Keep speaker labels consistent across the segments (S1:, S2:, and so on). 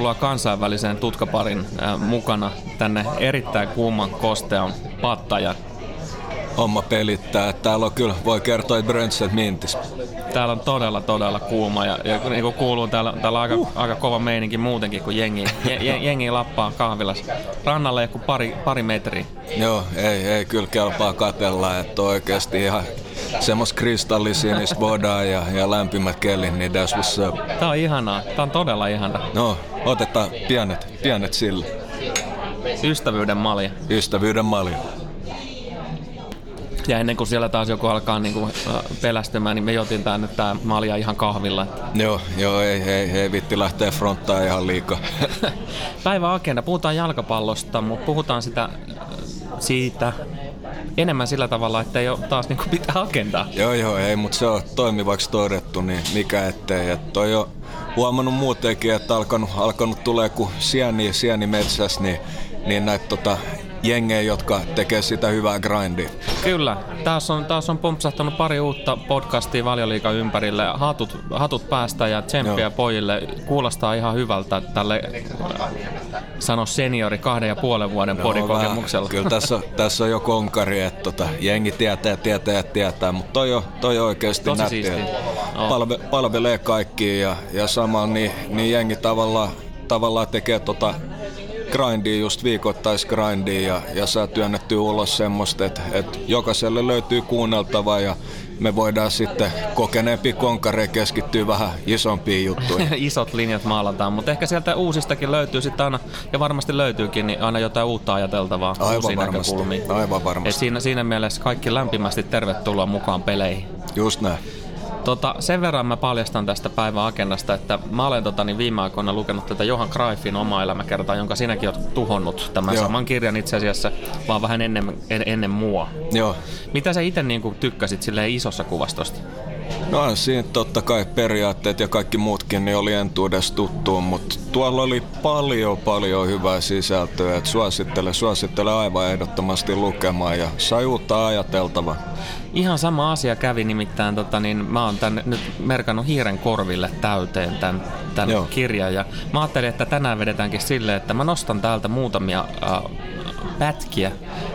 S1: Tervetuloa kansainväliseen tutkaparin äh, mukana tänne erittäin kuuman kostean pattajan.
S2: Homma pelittää. Täällä on kyllä, voi kertoa, että Bröntset mintis.
S1: Täällä on todella, todella kuuma ja, ja niin kuin kuuluu, täällä, täällä on aika, uh. aika kova meininki muutenkin, kuin jengi, jengi lappaa kahvilas. Rannalle joku pari, pari metriä.
S2: Joo, ei, ei kyllä kelpaa katella, että oikeasti ihan semmos kristallisinistä ja, ja lämpimät kelit, niin that's what's up.
S1: Tää on ihanaa. Tää on todella ihanaa.
S2: No, otetaan pienet, pienet sille.
S1: Ystävyyden malja.
S2: Ystävyyden malja.
S1: Ja ennen kuin siellä taas joku alkaa niin kuin, äh, pelästymään, niin me jotin tää nyt tää malja ihan kahvilla.
S2: Joo, joo ei, ei, ei vitti lähteä fronttaan ihan liikaa.
S1: Päivä agenda. Puhutaan jalkapallosta, mutta puhutaan sitä, siitä enemmän sillä tavalla, että ei ole taas niin kuin pitää agendaa.
S2: Joo, joo, ei, mutta se on toimivaksi todettu, niin mikä ettei. Että toi on huomannut muutenkin, että alkanut, alkanut tulee kun sieni, sieni metsässä, niin, niin näitä tota, jengejä, jotka tekee sitä hyvää grindia.
S1: Kyllä. Taas on, taas on pompsahtanut pari uutta podcastia valioliikan ympärille. Hatut, hatut päästä ja tsemppiä Joo. pojille. Kuulostaa ihan hyvältä tälle, sano seniori kahden ja puolen vuoden no, podikokemuksella.
S2: Kyllä tässä on, tässä on jo konkari, että tota, jengi tietää, tietää ja tietää, mutta toi on, toi on oikeasti
S1: Tosi
S2: nätti.
S1: Palve,
S2: palvelee kaikkia ja, ja samaan niin, niin jengi tavallaan, tavallaan tekee tota grindia, just viikoittais grindia ja, ja saa työnnetty ulos semmoista, että, että jokaiselle löytyy kuunneltava ja me voidaan sitten kokeneempi konkare keskittyä vähän isompiin juttuihin.
S1: Isot linjat maalataan, mutta ehkä sieltä uusistakin löytyy sitten aina, ja varmasti löytyykin, niin aina jotain uutta ajateltavaa
S2: Aivan varmasti. Aivan varmasti.
S1: Et siinä, siinä mielessä kaikki lämpimästi tervetuloa mukaan peleihin.
S2: Just näin.
S1: Tota, sen verran mä paljastan tästä päivän agendasta, että mä olen tota, niin viime aikoina lukenut tätä Johan Greifin oma elämäkertaa, jonka sinäkin oot tuhonnut tämän Joo. saman kirjan itse asiassa, vaan vähän ennen, en, ennen mua.
S2: Joo.
S1: Mitä sä itse niin tykkäsit silleen isossa kuvastosta?
S2: No siinä totta kai periaatteet ja kaikki muutkin niin oli entuudessa tuttuun, mutta tuolla oli paljon paljon hyvää sisältöä, että suosittele, suosittele aivan ehdottomasti lukemaan ja sai uutta ajateltavaa.
S1: Ihan sama asia kävi nimittäin, tota, niin mä oon tän nyt merkannut hiiren korville täyteen tämän, tämän kirjan ja mä ajattelin, että tänään vedetäänkin silleen, että mä nostan täältä muutamia äh, pätkiä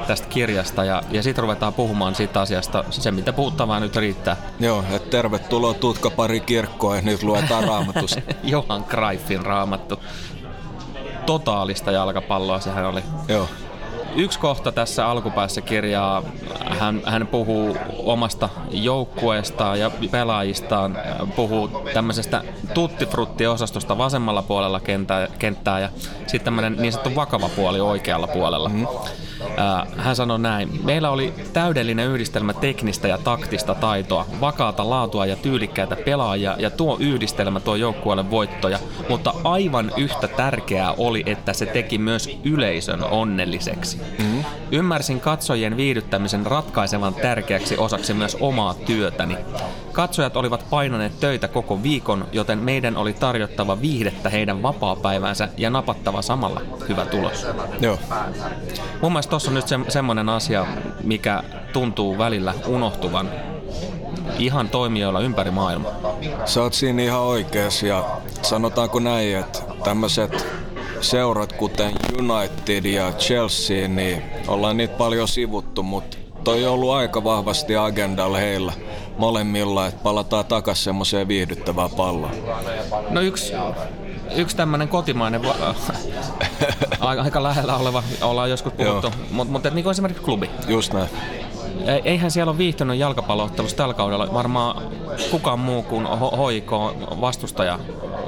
S1: tästä kirjasta ja, ja sitten ruvetaan puhumaan siitä asiasta, se mitä puhuttavaa nyt riittää.
S2: Joo, että tervetuloa tutka pari kirkkoa ja nyt luetaan raamatus.
S1: Johan Greifin raamattu. Totaalista jalkapalloa sehän oli.
S2: Joo
S1: yksi kohta tässä alkupäässä kirjaa, hän, hän puhuu omasta joukkueestaan ja pelaajistaan, puhuu tämmöisestä tuttifrutti-osastosta vasemmalla puolella kenttää, kenttää ja sitten tämmöinen niin sanottu vakava puoli oikealla puolella. Mm. Hän sanoi näin, meillä oli täydellinen yhdistelmä teknistä ja taktista taitoa, vakaata laatua ja tyylikkäitä pelaajia ja tuo yhdistelmä tuo joukkueelle voittoja, mutta aivan yhtä tärkeää oli, että se teki myös yleisön onnelliseksi. Mm-hmm. Ymmärsin katsojien viihdyttämisen ratkaisevan tärkeäksi osaksi myös omaa työtäni. Katsojat olivat painaneet töitä koko viikon, joten meidän oli tarjottava viihdettä heidän vapaa-päivänsä ja napattava samalla hyvä tulos.
S2: Joo.
S1: Mun mielestä tuossa on nyt se, semmoinen asia, mikä tuntuu välillä unohtuvan ihan toimijoilla ympäri maailmaa.
S2: Sä oot siinä ihan oikeassa ja sanotaanko näin, että tämmöiset seurat kuten United ja Chelsea, niin ollaan niitä paljon sivuttu, mutta toi on ollut aika vahvasti agendalla heillä molemmilla, että palataan takaisin semmoiseen viihdyttävään palloon.
S1: No yksi, yksi tämmöinen kotimainen, aika lähellä oleva, ollaan joskus puhuttu, mutta mut, niin kuin esimerkiksi klubi.
S2: Just näin.
S1: Eihän siellä ole viihtynyt jalkapalloottelussa tällä kaudella varmaan kukaan muu kuin HIK vastustaja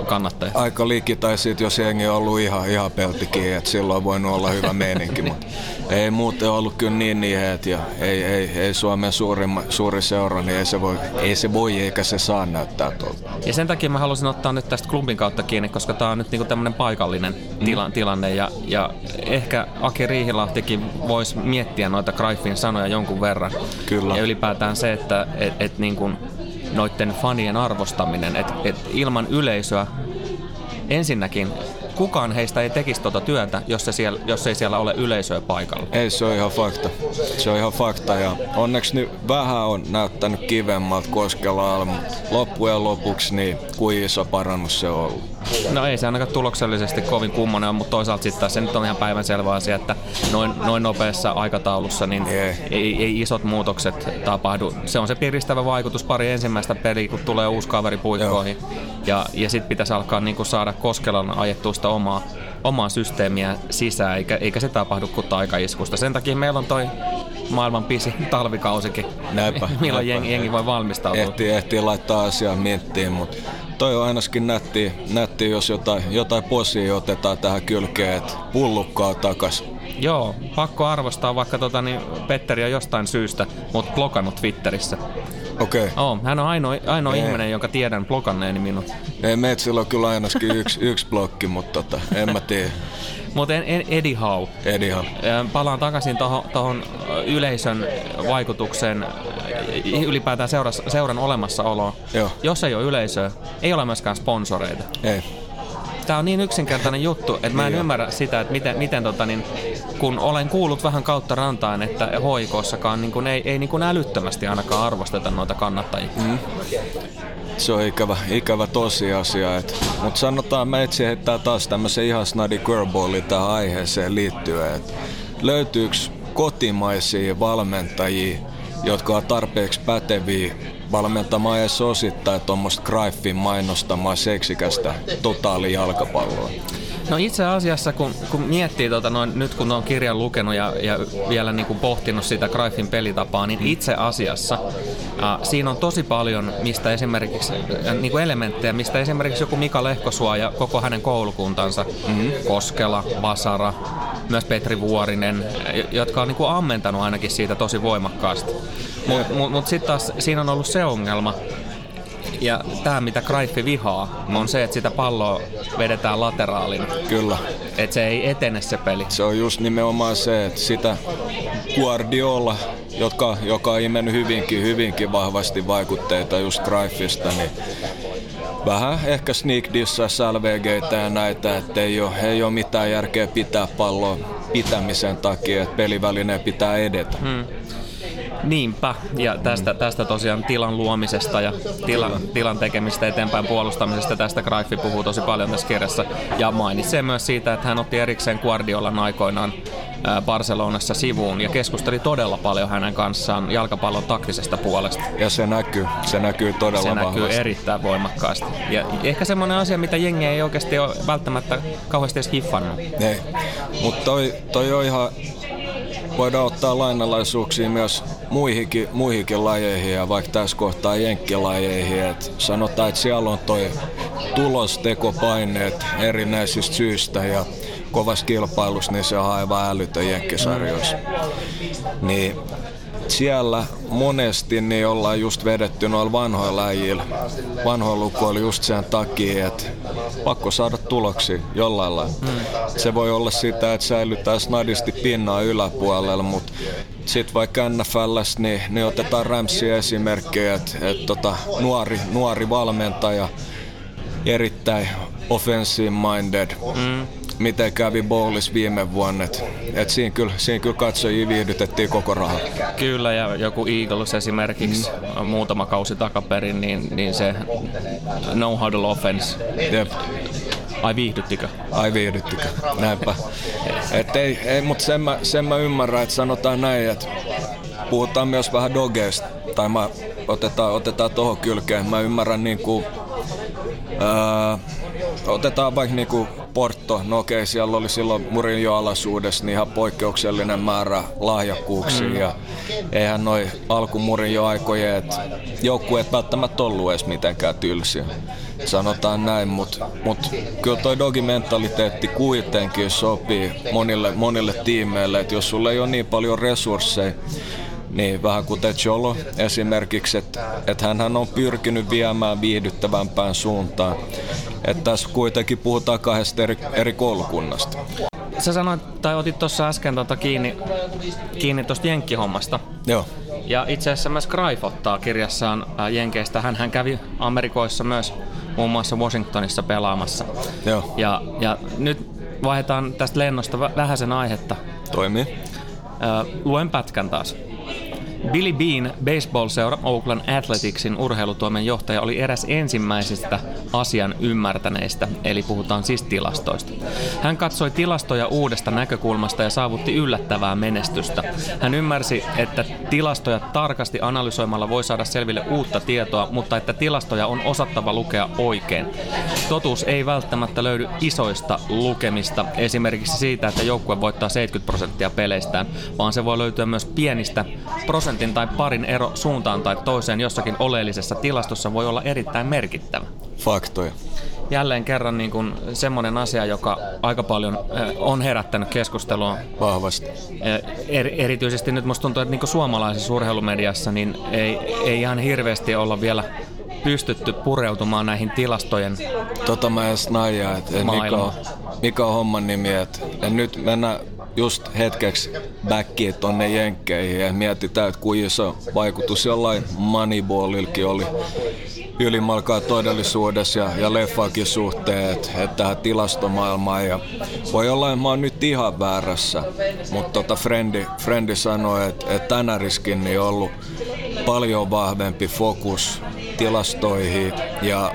S1: kannattaja.
S2: Aika liki, tai sit jos jengi on ollut ihan, ihan peltikin, että silloin on voinut olla hyvä meininki, mutta ei muuten ollut kyllä niin niihet ja ei, ei, ei Suomen suurin, suuri seura, niin ei se, voi, ei se voi eikä se saa näyttää tuolta.
S1: Ja sen takia mä halusin ottaa nyt tästä klubin kautta kiinni, koska tämä on nyt niinku tämmöinen paikallinen tila, mm. tilanne ja, ja ehkä Aki Riihilahtikin voisi miettiä noita Greifin sanoja jonkun verran.
S2: Kyllä.
S1: Ja ylipäätään se, että et, et niinku noiden fanien arvostaminen, että et ilman yleisöä ensinnäkin kukaan heistä ei tekisi tuota työtä, jos, se siellä, jos ei siellä ole yleisöä paikalla.
S2: Ei, se on ihan fakta. Se on ihan fakta ja onneksi nyt vähän on näyttänyt kivemmalta Koskelaalla, mutta loppujen lopuksi niin kuin iso parannus se on ollut.
S1: No ei se ainakaan tuloksellisesti kovin kummonen mutta toisaalta sitten se nyt on ihan päivänselvä asia, että noin, noin nopeassa aikataulussa niin ei. Ei, ei isot muutokset tapahdu. Se on se piristävä vaikutus pari ensimmäistä peliä, kun tulee uusi kaveri puikkoihin. Ja, ja sitten pitäisi alkaa niin saada Koskelan ajettua sitä omaa, omaa systeemiä sisään, eikä, eikä se tapahdu kuin taikaiskusta. Sen takia meillä on toi maailman pisin talvikausikin,
S2: näipä,
S1: milloin jengi, jengi voi valmistautua.
S2: Ehtii, ehtii laittaa asiaa miettiin, mutta toi on ainakin nätti, nätti jos jotain, jotain posia otetaan tähän kylkeen, että pullukkaa takas.
S1: Joo, pakko arvostaa, vaikka tota, niin Petteri on jostain syystä mut blokannut Twitterissä.
S2: Okei. Okay.
S1: Oh, hän on ainoa, ainoa ihminen, jonka tiedän blokanneeni minun.
S2: Ei meitsillä on kyllä ainakin yksi, yksi blokki, mutta tota, en mä tiedä.
S1: Mutta anyhow.
S2: Anyhow.
S1: Palaan takaisin tuohon yleisön vaikutukseen ylipäätään seuras, seuran olemassaoloon.
S2: Joo.
S1: Jos ei ole yleisöä, ei ole myöskään sponsoreita.
S2: Ei.
S1: Tämä on niin yksinkertainen juttu, että mä en niin ymmärrä sitä, että miten, miten tota, niin, kun olen kuullut vähän kautta rantaan, että hoikossakaan niin ei, ei niin älyttömästi ainakaan arvosteta noita kannattajia. Mm.
S2: Se on ikävä, ikävä tosiasia. Mutta sanotaan, mä etsin heittää taas tämmöisen ihan snadi curveballin tähän aiheeseen liittyen. Et löytyykö kotimaisia valmentajia, jotka on tarpeeksi päteviä valmentamaan edes osittain tuommoista Greifin mainostamaa seksikästä totaalijalkapalloa?
S1: No itse asiassa, kun, kun miettii tota noin, nyt kun on kirjan lukenut ja, ja vielä niin kuin pohtinut sitä Greifin pelitapaa, niin itse asiassa äh, siinä on tosi paljon mistä esimerkiksi, äh, niin kuin elementtejä, mistä esimerkiksi joku Mika Lehkosua ja koko hänen koulukuntansa, mm-hmm. Koskela, Vasara, myös Petri Vuorinen, jotka on niin kuin ammentanut ainakin siitä tosi voimakkaasti. Mutta mut, mut sitten taas siinä on ollut se ongelma, ja tämä, mitä Kraifi vihaa, mm. on se, että sitä palloa vedetään lateraalin.
S2: Kyllä.
S1: Että se ei etene se peli.
S2: Se on just nimenomaan se, että sitä Guardiola, jotka, joka on imennyt hyvinkin, hyvinkin vahvasti vaikutteita just Greifista, niin vähän ehkä sneak dissassa LVGtä ja näitä, että ei ole, ei ole mitään järkeä pitää palloa pitämisen takia, että pelivälineen pitää edetä. Hmm.
S1: Niinpä, ja tästä, tästä tosiaan tilan luomisesta ja tila, tilan tekemistä eteenpäin puolustamisesta, tästä Graifi puhuu tosi paljon tässä kirjassa. Ja mainitsee myös siitä, että hän otti erikseen Guardiolan aikoinaan Barcelonassa sivuun ja keskusteli todella paljon hänen kanssaan jalkapallon taktisesta puolesta.
S2: Ja se näkyy, se näkyy todella
S1: Se
S2: vahvasti.
S1: näkyy erittäin voimakkaasti. Ja ehkä semmoinen asia, mitä jengi ei oikeasti ole välttämättä kauheasti edes hiffannut.
S2: Ei, mutta toi, toi on ihan voidaan ottaa lainalaisuuksia myös muihinkin, muihinkin lajeihin ja vaikka tässä kohtaa jenkkilajeihin. Et sanotaan, että siellä on toi tulostekopaineet erinäisistä syistä ja kovassa kilpailussa, niin se on aivan älytön jenkkisarjoissa. Niin siellä monesti niin ollaan just vedetty noilla vanhoilla äijillä, vanhoilla lukoilla just sen takia, että pakko saada tuloksia jollain lailla. Mm. Se voi olla sitä, että säilytään snadisti pinnaa yläpuolella, mutta sitten vaikka NFLs, niin, niin otetaan Ramsia esimerkkejä, että et tota, nuori, nuori valmentaja, erittäin offensive minded, mm miten kävi Bowlis viime vuonna. Et, et siinä, kyllä, siinä kyllä katsojia viihdytettiin koko raha.
S1: Kyllä, ja joku Eagles esimerkiksi mm. muutama kausi takaperin, niin, niin se no huddle offense.
S2: Jep.
S1: Ai viihdyttikö?
S2: Ai viihdyttikö, näinpä. Et ei, ei, mutta sen mä, sen mä ymmärrän, että sanotaan näin, että puhutaan myös vähän dogeista, tai mä otetaan, otetaan tuohon kylkeen. Mä ymmärrän niin kuin, ää, otetaan vaikka niin kuin Porto, no okei, siellä oli silloin jo alaisuudessa niin ihan poikkeuksellinen määrä lahjakkuuksia mm. ja eihän noi alku jo aikojen, että joukkueet välttämättä ollut edes mitenkään tylsiä. sanotaan näin, mutta mut kyllä toi dogimentaliteetti kuitenkin sopii monille, monille tiimeille, että jos sulla ei ole niin paljon resursseja, niin vähän kuten Cholo esimerkiksi, että et hän on pyrkinyt viemään viihdyttävämpään suuntaan. Että tässä kuitenkin puhutaan kahdesta eri, eri koulukunnasta.
S1: Sä sanoit, tai otit tuossa äsken tota kiinni, kiinni tuosta jenkkihommasta.
S2: Joo.
S1: Ja itse asiassa myös Greif ottaa kirjassaan Jenkeistä. Hän, hän kävi Amerikoissa myös muun muassa Washingtonissa pelaamassa.
S2: Joo.
S1: Ja, ja nyt vaihdetaan tästä lennosta vähäisen aihetta.
S2: Toimii.
S1: luen pätkän taas. Billy Bean, baseball-seura Oakland Athleticsin urheilutoimen johtaja, oli eräs ensimmäisistä asian ymmärtäneistä, eli puhutaan siis tilastoista. Hän katsoi tilastoja uudesta näkökulmasta ja saavutti yllättävää menestystä. Hän ymmärsi, että tilastoja tarkasti analysoimalla voi saada selville uutta tietoa, mutta että tilastoja on osattava lukea oikein. Totuus ei välttämättä löydy isoista lukemista, esimerkiksi siitä, että joukkue voittaa 70 prosenttia peleistään, vaan se voi löytyä myös pienistä prosenttista prosentin tai parin ero suuntaan tai toiseen jossakin oleellisessa tilastossa voi olla erittäin merkittävä.
S2: Faktoja.
S1: Jälleen kerran niin kuin semmoinen asia, joka aika paljon eh, on herättänyt keskustelua.
S2: Vahvasti.
S1: Er, erityisesti nyt musta tuntuu, että niin suomalaisessa urheilumediassa niin ei, ei ihan hirveästi olla vielä pystytty pureutumaan näihin tilastojen
S2: Tota mä edes naijaa, että mikä on, mikä on homman nimi. Että nyt mennään just hetkeksi backiin tonne Jenkkeihin ja mietitään, että kuinka iso vaikutus jollain Moneyballilkin oli ylimalkaa todellisuudessa ja, ja leffakin suhteen, että et tähän tilastomaailmaan. Ja voi olla, että mä oon nyt ihan väärässä, mutta tota Frendi, Frendi sanoi, että et tänäriskin niin on ollut paljon vahvempi fokus tilastoihin ja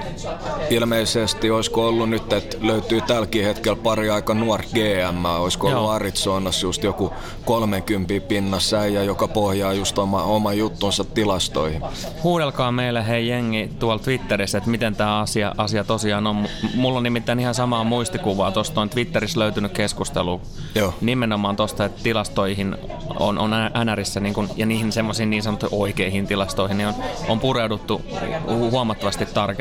S2: ilmeisesti olisiko ollut nyt, että löytyy tälläkin hetkellä pari aika nuori GM, olisiko Joo. ollut Arizonassa just joku 30 pinnassa äijä, joka pohjaa just oma, oma juttunsa tilastoihin.
S1: Huudelkaa meille hei jengi tuolla Twitterissä, että miten tämä asia, asia tosiaan on. Mulla on nimittäin ihan samaa muistikuvaa, tuosta on Twitterissä löytynyt keskustelu Joo. nimenomaan tuosta, että tilastoihin on, on NRissä niin kun, ja niihin semmoisiin niin sanottuihin oikeihin tilastoihin niin on, on pureuduttu huomattavasti tarkemmin.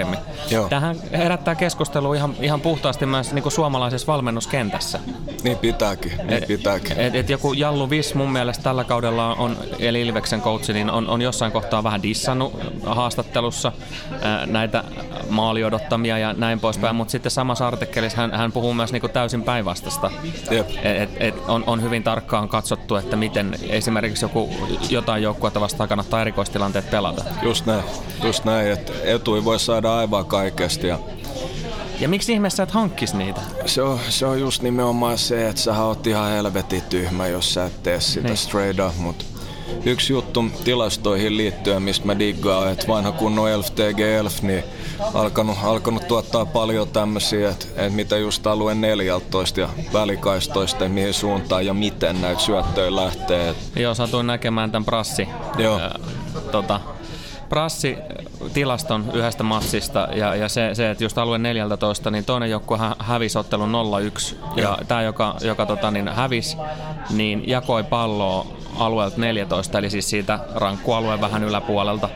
S1: Joo. Tähän herättää keskustelua ihan, ihan puhtaasti myös niin kuin suomalaisessa valmennuskentässä.
S2: Niin pitääkin, niin pitääkin.
S1: Et, et joku Jallu Viss mun mielestä tällä kaudella on, eli Ilveksen coachi, niin on, on jossain kohtaa vähän dissannut haastattelussa ää, näitä maaliodottamia ja näin poispäin, mm. mutta sitten samassa artikkelissa hän, hän puhuu myös niin kuin täysin päinvastasta. Et, et on, on hyvin tarkkaan katsottu, että miten esimerkiksi joku, jotain joukkuetta vastaan kannattaa erikoistilanteet pelata.
S2: Just näin, just näin että etui voi saada aivan kaikesta. Ja
S1: ja miksi ihmeessä et hankkis niitä?
S2: Se on, se on just nimenomaan se, että sä oot ihan helvetin tyhmä, jos sä et tee sitä niin. straight up, mut yksi juttu tilastoihin liittyen, mistä mä diggaan, että vanha kunnon Elf TG Elf, niin alkanut, alkanut tuottaa paljon tämmöisiä, että, että mitä just alueen 14 ja välikaistoista, mihin suuntaan ja miten näitä syöttöjä lähtee.
S1: Joo, satuin näkemään tämän prassi. Joo. Äh, tota, prassi tilaston yhdestä matsista ja, ja se, se, että just alueen 14, niin toinen joukkue hä, hävisi ottelun 0-1 ja tämä, joka, joka tota, niin hävisi, niin jakoi palloa alueelta 14, eli siis siitä rankkualueen vähän yläpuolelta,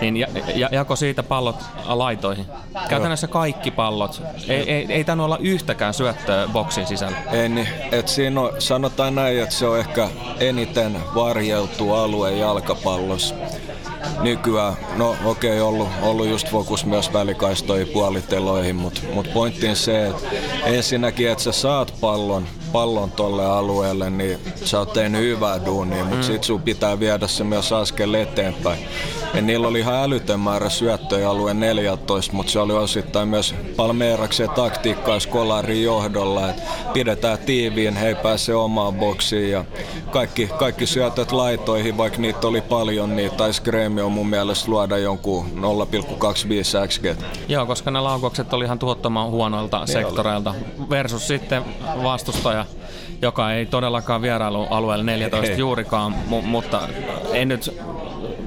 S1: niin ja, ja, jako siitä pallot laitoihin. Käytännössä kaikki pallot. Ei, ei, ei tainnut olla yhtäkään syöttöä boksin sisällä.
S2: Ei niin, et siinä on, sanotaan näin, että se on ehkä eniten varjeltu alue jalkapallossa nykyään, no okei, okay, ollut, ollut just fokus myös välikaistoihin puoliteloihin, mutta mut pointti on se, että ensinnäkin, että sä saat pallon, pallon tolle alueelle, niin sä oot tehnyt hyvää duunia, mutta mm. sit sun pitää viedä se myös askel eteenpäin. Ja niillä oli ihan älytön määrä syöttöjä alueen 14, mutta se oli osittain myös Palmeeraksen taktiikkaa Skolarin johdolla, että pidetään tiiviin, he ei pääse omaan boksiin ja kaikki, kaikki syötöt laitoihin, vaikka niitä oli paljon, niin taisi Gremio mun mielestä luoda jonkun 0,25 XG.
S1: Joo, koska ne laukaukset oli ihan tuhottoman huonoilta niin sektoreilta versus sitten vastustaja joka ei todellakaan vierailu alueelle 14 ei. juurikaan, mu- mutta en nyt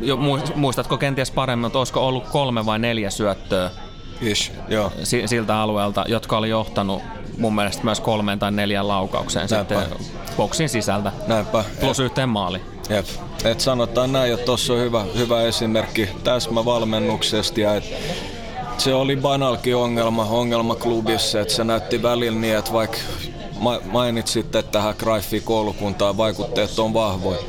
S1: jo, muistatko kenties paremmin, että olisiko ollut kolme vai neljä syöttöä
S2: Ish, joo.
S1: siltä alueelta, jotka oli johtanut mun mielestä myös kolmeen tai neljän laukaukseen Näinpä. sitten boksin sisältä.
S2: Näinpä.
S1: Plus Et. yhteen maali.
S2: Jep. Et sanotaan näin, että tuossa on hyvä, hyvä esimerkki täsmävalmennuksesta ja et se oli banalki ongelma, ongelma klubissa, että se näytti välillä niin, että vaikka mainitsit, että tähän Greiffiin koulukuntaan vaikutteet on vahvoja.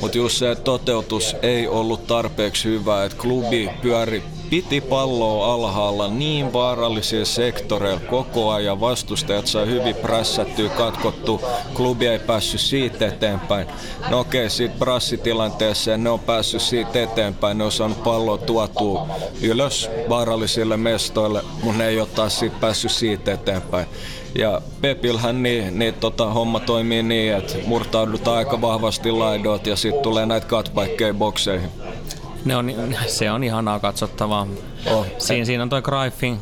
S2: Mutta just se, toteutus ei ollut tarpeeksi hyvä, että klubi pyöri piti palloa alhaalla niin vaarallisilla sektoreilla koko ajan. Vastustajat sai hyvin prässättyä, katkottu. Klubi ei päässyt siitä eteenpäin. No okei, okay, siitä brassitilanteessa ne on päässyt siitä eteenpäin. Ne on saanut palloa tuotua ylös vaarallisille mestoille, mutta ne ei ole taas siitä päässyt siitä eteenpäin. Ja Pepilhän niin, niin tota, homma toimii niin, että murtaudutaan aika vahvasti laidot ja sitten tulee näitä cutbackkeja bokseihin.
S1: Ne on, se on ihanaa katsottavaa. Oh. Siinä, siinä on toi Greifin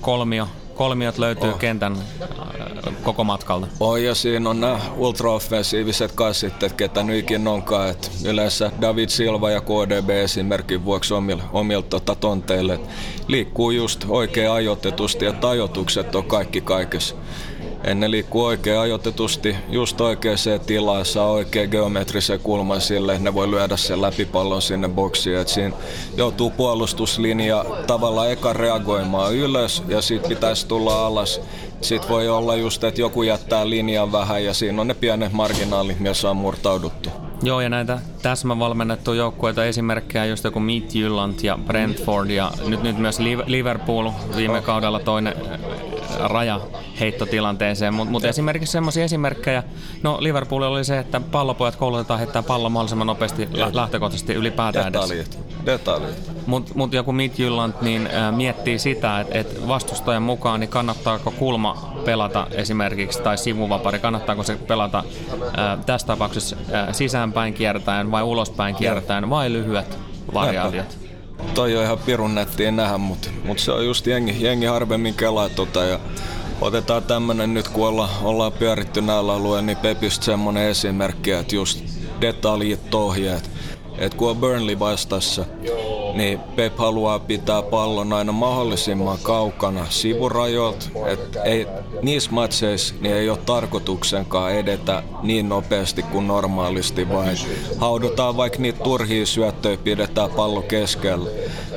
S1: kolmio. Kolmiot löytyy oh. kentän äh, koko matkalta.
S2: Oh, ja siinä on nämä ultraoffensiiviset kassit, ketä nytkin onkaan. Et yleensä David Silva ja KDB esimerkin vuoksi omilla, omilla tota, tonteille. liikkuu just oikein ajoitetusti ja tajotukset on kaikki kaikessa. Ennen liikkuu oikein ajoitetusti, just oikeaan tilaan, saa oikein geometrisen kulman sille, ne voi lyödä sen läpipallon sinne boksiin. Et siinä joutuu puolustuslinja tavallaan eka reagoimaan ylös ja sitten pitäisi tulla alas. Sitten voi olla just, että joku jättää linjan vähän ja siinä on ne pienet marginaalit, missä on murtauduttu.
S1: Joo, ja näitä täsmävalmennettuja joukkueita esimerkkejä, just joku Meet Jylland ja Brentford ja nyt, nyt myös Liverpool viime kaudella toinen raja heittotilanteeseen, mutta mut esimerkiksi semmoisia esimerkkejä, no Liverpool oli se, että pallopojat koulutetaan heittää pallon mahdollisimman nopeasti ja lähtökohtaisesti ylipäätään
S2: Detaljit. Detaljit.
S1: Mutta mut joku Midtjylland niin äh, miettii sitä, että et vastustajan mukaan niin kannattaako kulma pelata esimerkiksi tai sivuvapari, kannattaako se pelata äh, tässä tapauksessa äh, sisäänpäin kiertäen vai ulospäin kiertäen vai lyhyet variaatiot
S2: toi on ihan pirun nättiä nähdä, mutta mut se on just jengi, jengi harvemmin kelaa tota ja otetaan tämmönen nyt kun olla, ollaan pyöritty näillä alueilla, niin Pepistä semmonen esimerkki, että just detaljit ohjeet. Että kun on Burnley vastassa, niin Pep haluaa pitää pallon aina mahdollisimman kaukana sivurajoilta. että ei, niissä matseissa niin ei ole tarkoituksenkaan edetä niin nopeasti kuin normaalisti, vaan haudutaan vaikka niitä turhia syöttöjä, pidetään pallo keskellä.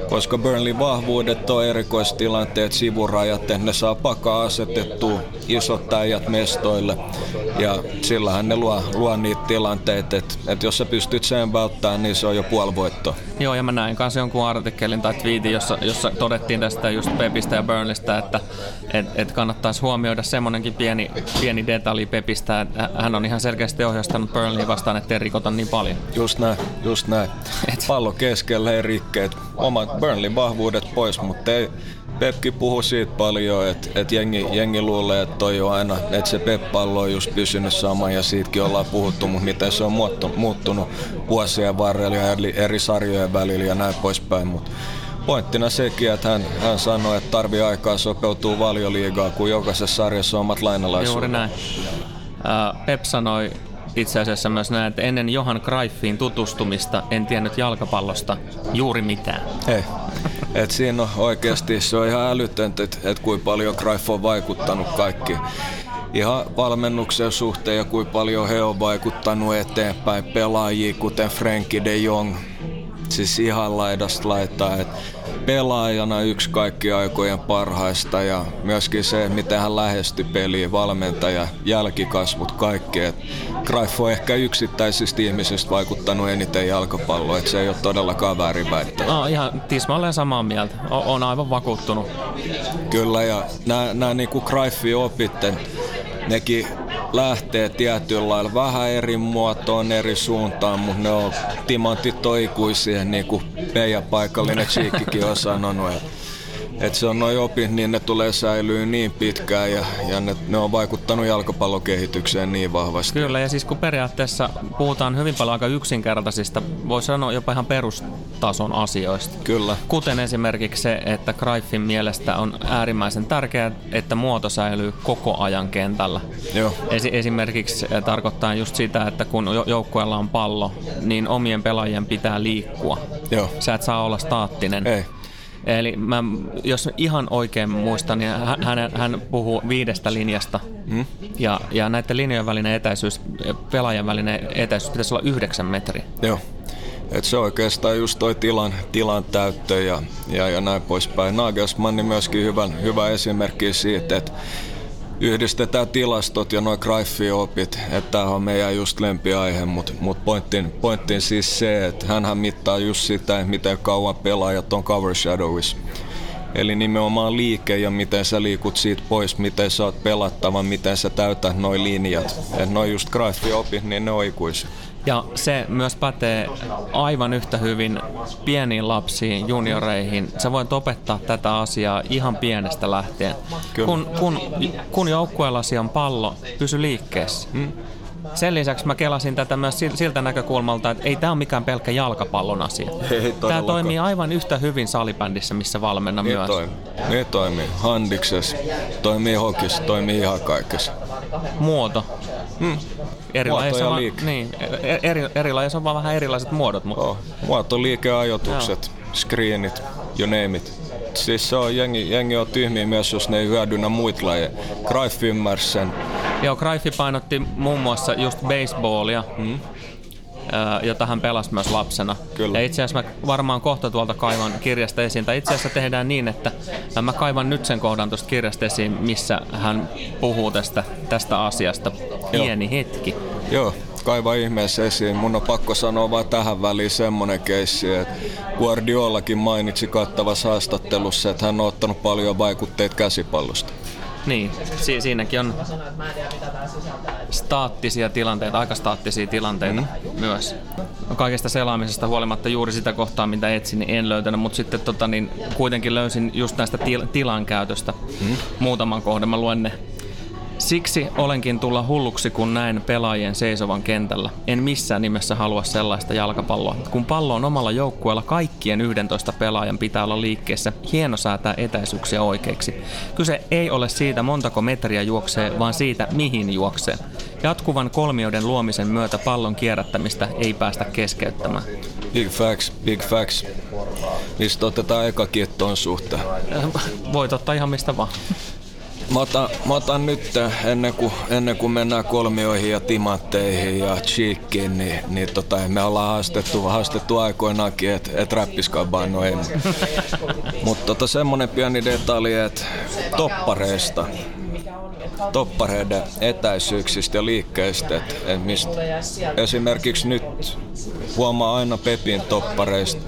S2: Koska Burnley vahvuudet on erikoistilanteet, sivurajat, että ne saa pakaa asetettua isot äijät mestoille. Ja sillähän ne luo, luo niitä tilanteita, että, että jos sä pystyt sen välttämään, niin se on jo puoli voittoa.
S1: Joo, ja mä näin kanssa jonkun artikkelin tai twiitin, jossa, jossa todettiin tästä just Pepistä ja Burnleystä, että et, et kannattaisi huomioida semmoinenkin pieni, pieni detalji Pepistä, että hän on ihan selkeästi ohjastanut Burnley vastaan, ettei rikota niin paljon.
S2: Just näin, just näin. Et. Pallo keskellä ei rikkeet. Omat Burnley vahvuudet pois, mutta ei, Pepki puhuu siitä paljon, että, että jengi, jengi luulee, että toi on aina, että se Pep-pallo on just pysynyt sama ja siitäkin ollaan puhuttu, mutta miten se on muuttunut vuosien varrella ja eri, eri sarjojen välillä ja näin poispäin. Mutta pointtina sekin, että hän, hän sanoi, että tarvii aikaa sopeutuu valioliigaa, kun jokaisessa sarjassa on omat lainalaisuudet.
S1: Juuri näin. Pep sanoi itse asiassa myös näin, että ennen Johan Greiffiin tutustumista en tiennyt jalkapallosta juuri mitään.
S2: Ei. Et siinä on oikeasti, se on ihan älytöntä, että et kuinka paljon Greif on vaikuttanut kaikki ihan valmennuksen suhteen ja kuinka paljon he on vaikuttanut eteenpäin pelaajia, kuten Frenkie de Jong. Siis ihan laidasta laittaa, että pelaajana yksi kaikki aikojen parhaista ja myöskin se, miten hän lähestyi peliä, valmentaja, jälkikasvut, kaikki. Et Greif on ehkä yksittäisistä ihmisistä vaikuttanut eniten jalkapalloa, että se ei ole todellakaan väärin väittää.
S1: No, ihan tismalleen samaa mieltä. O- on aivan vakuuttunut.
S2: Kyllä, ja nämä niinku Greifin opitten, nekin lähtee tietyllä lailla vähän eri muotoon, eri suuntaan, mutta ne on timantit toikuisia, niin kuin meidän paikallinen Cheekkikin on sanonut. Että se on noin opit, niin ne tulee säilyä niin pitkään ja, ja ne, ne on vaikuttanut jalkapallokehitykseen niin vahvasti.
S1: Kyllä, ja siis kun periaatteessa puhutaan hyvin paljon aika yksinkertaisista, voi sanoa jopa ihan perustason asioista.
S2: Kyllä.
S1: Kuten esimerkiksi se, että Greifin mielestä on äärimmäisen tärkeää, että muoto säilyy koko ajan kentällä.
S2: Joo.
S1: Esi- esimerkiksi eh, tarkoittaa just sitä, että kun joukkueella on pallo, niin omien pelaajien pitää liikkua.
S2: Joo.
S1: Sä et saa olla staattinen.
S2: Ei.
S1: Eli mä, jos ihan oikein muistan, niin hän, hän puhuu viidestä linjasta. Hmm? Ja, ja näiden linjojen välinen etäisyys, pelaajan välinen etäisyys pitäisi olla yhdeksän metriä.
S2: Joo. Et se oikeastaan just toi tilan, tilan täyttö ja, ja, ja näin poispäin. Nagelsmann myöskin hyvä, hyvä esimerkki siitä, että yhdistetään tilastot ja noin Greifin opit, että tämä on meidän just lempiaihe, mutta mut pointtiin, pointtiin siis se, että hän mittaa just sitä, miten kauan pelaajat on cover shadowissa. Eli nimenomaan liike ja miten sä liikut siitä pois, miten sä oot pelattava, miten sä täytät noin linjat. Et noin just Greifin opit, niin ne oikuisi.
S1: Ja se myös pätee aivan yhtä hyvin pieniin lapsiin, junioreihin. Sä voit opettaa tätä asiaa ihan pienestä lähtien. Kyllä. Kun, kun, kun joukkueellasi on pallo, pysy liikkeessä. Hmm. Sen lisäksi mä kelasin tätä myös siltä näkökulmalta, että ei tämä ole mikään pelkkä jalkapallon asia. tämä toimii aivan yhtä hyvin salibändissä, missä valmenna niin myös.
S2: Toimii. Niin toimii. Handiksessa, toimii hokissa, toimii ihan kaikessa.
S1: Muoto. Hmm. Eri Muoto ja liike. Niin, eri, eri on vaan vähän erilaiset muodot. Mutta... Oh.
S2: Muoto, liike, ajoitukset, Joo. screenit, you name it. Siis se on, jengi, jengi on tyhmiä myös, jos ne ei hyödynnä muita lajeja. Greif ymmärsi sen.
S1: Joo, Greifi painotti muun muassa just baseballia. Hmm jota hän pelasi myös lapsena. Kyllä. Ja itse asiassa mä varmaan kohta tuolta kaivan kirjasta esiin, tai itse asiassa tehdään niin, että mä kaivan nyt sen kohdan tuosta kirjasta esiin, missä hän puhuu tästä, tästä asiasta. Pieni Joo. hetki.
S2: Joo, kaiva ihmeessä esiin. Mun on pakko sanoa vaan tähän väliin semmonen keissi, että Guardiolakin mainitsi kattavassa haastattelussa, että hän on ottanut paljon vaikutteita käsipallosta.
S1: Niin, si- siinäkin on staattisia tilanteita, aika staattisia tilanteita mm. myös. Kaikesta selaamisesta huolimatta juuri sitä kohtaa, mitä etsin, niin en löytänyt, mutta sitten tota, niin, kuitenkin löysin just näistä til- tilan käytöstä mm. muutaman kohdan. Mä luen ne Siksi olenkin tulla hulluksi, kun näen pelaajien seisovan kentällä. En missään nimessä halua sellaista jalkapalloa. Kun pallo on omalla joukkueella, kaikkien 11 pelaajan pitää olla liikkeessä. Hieno säätää etäisyyksiä oikeiksi. Kyse ei ole siitä, montako metriä juoksee, vaan siitä, mihin juoksee. Jatkuvan kolmioiden luomisen myötä pallon kierrättämistä ei päästä keskeyttämään.
S2: Big facts, big facts. Mistä otetaan eka kiettoon suhteen?
S1: Voit ottaa ihan mistä vaan.
S2: Mä otan, mä otan nyt ennen kuin, ennen kuin mennään kolmioihin ja timantteihin ja cheekkiin, niin, niin tota, me ollaan haastettu, haastettu aikoinaankin, että et räppiskabaan no ei. Mutta tota, semmonen pieni detalji, että toppareista toppareiden etäisyyksistä ja liikkeistä. Et, et mistä esimerkiksi nyt huomaa aina Pepin toppareista,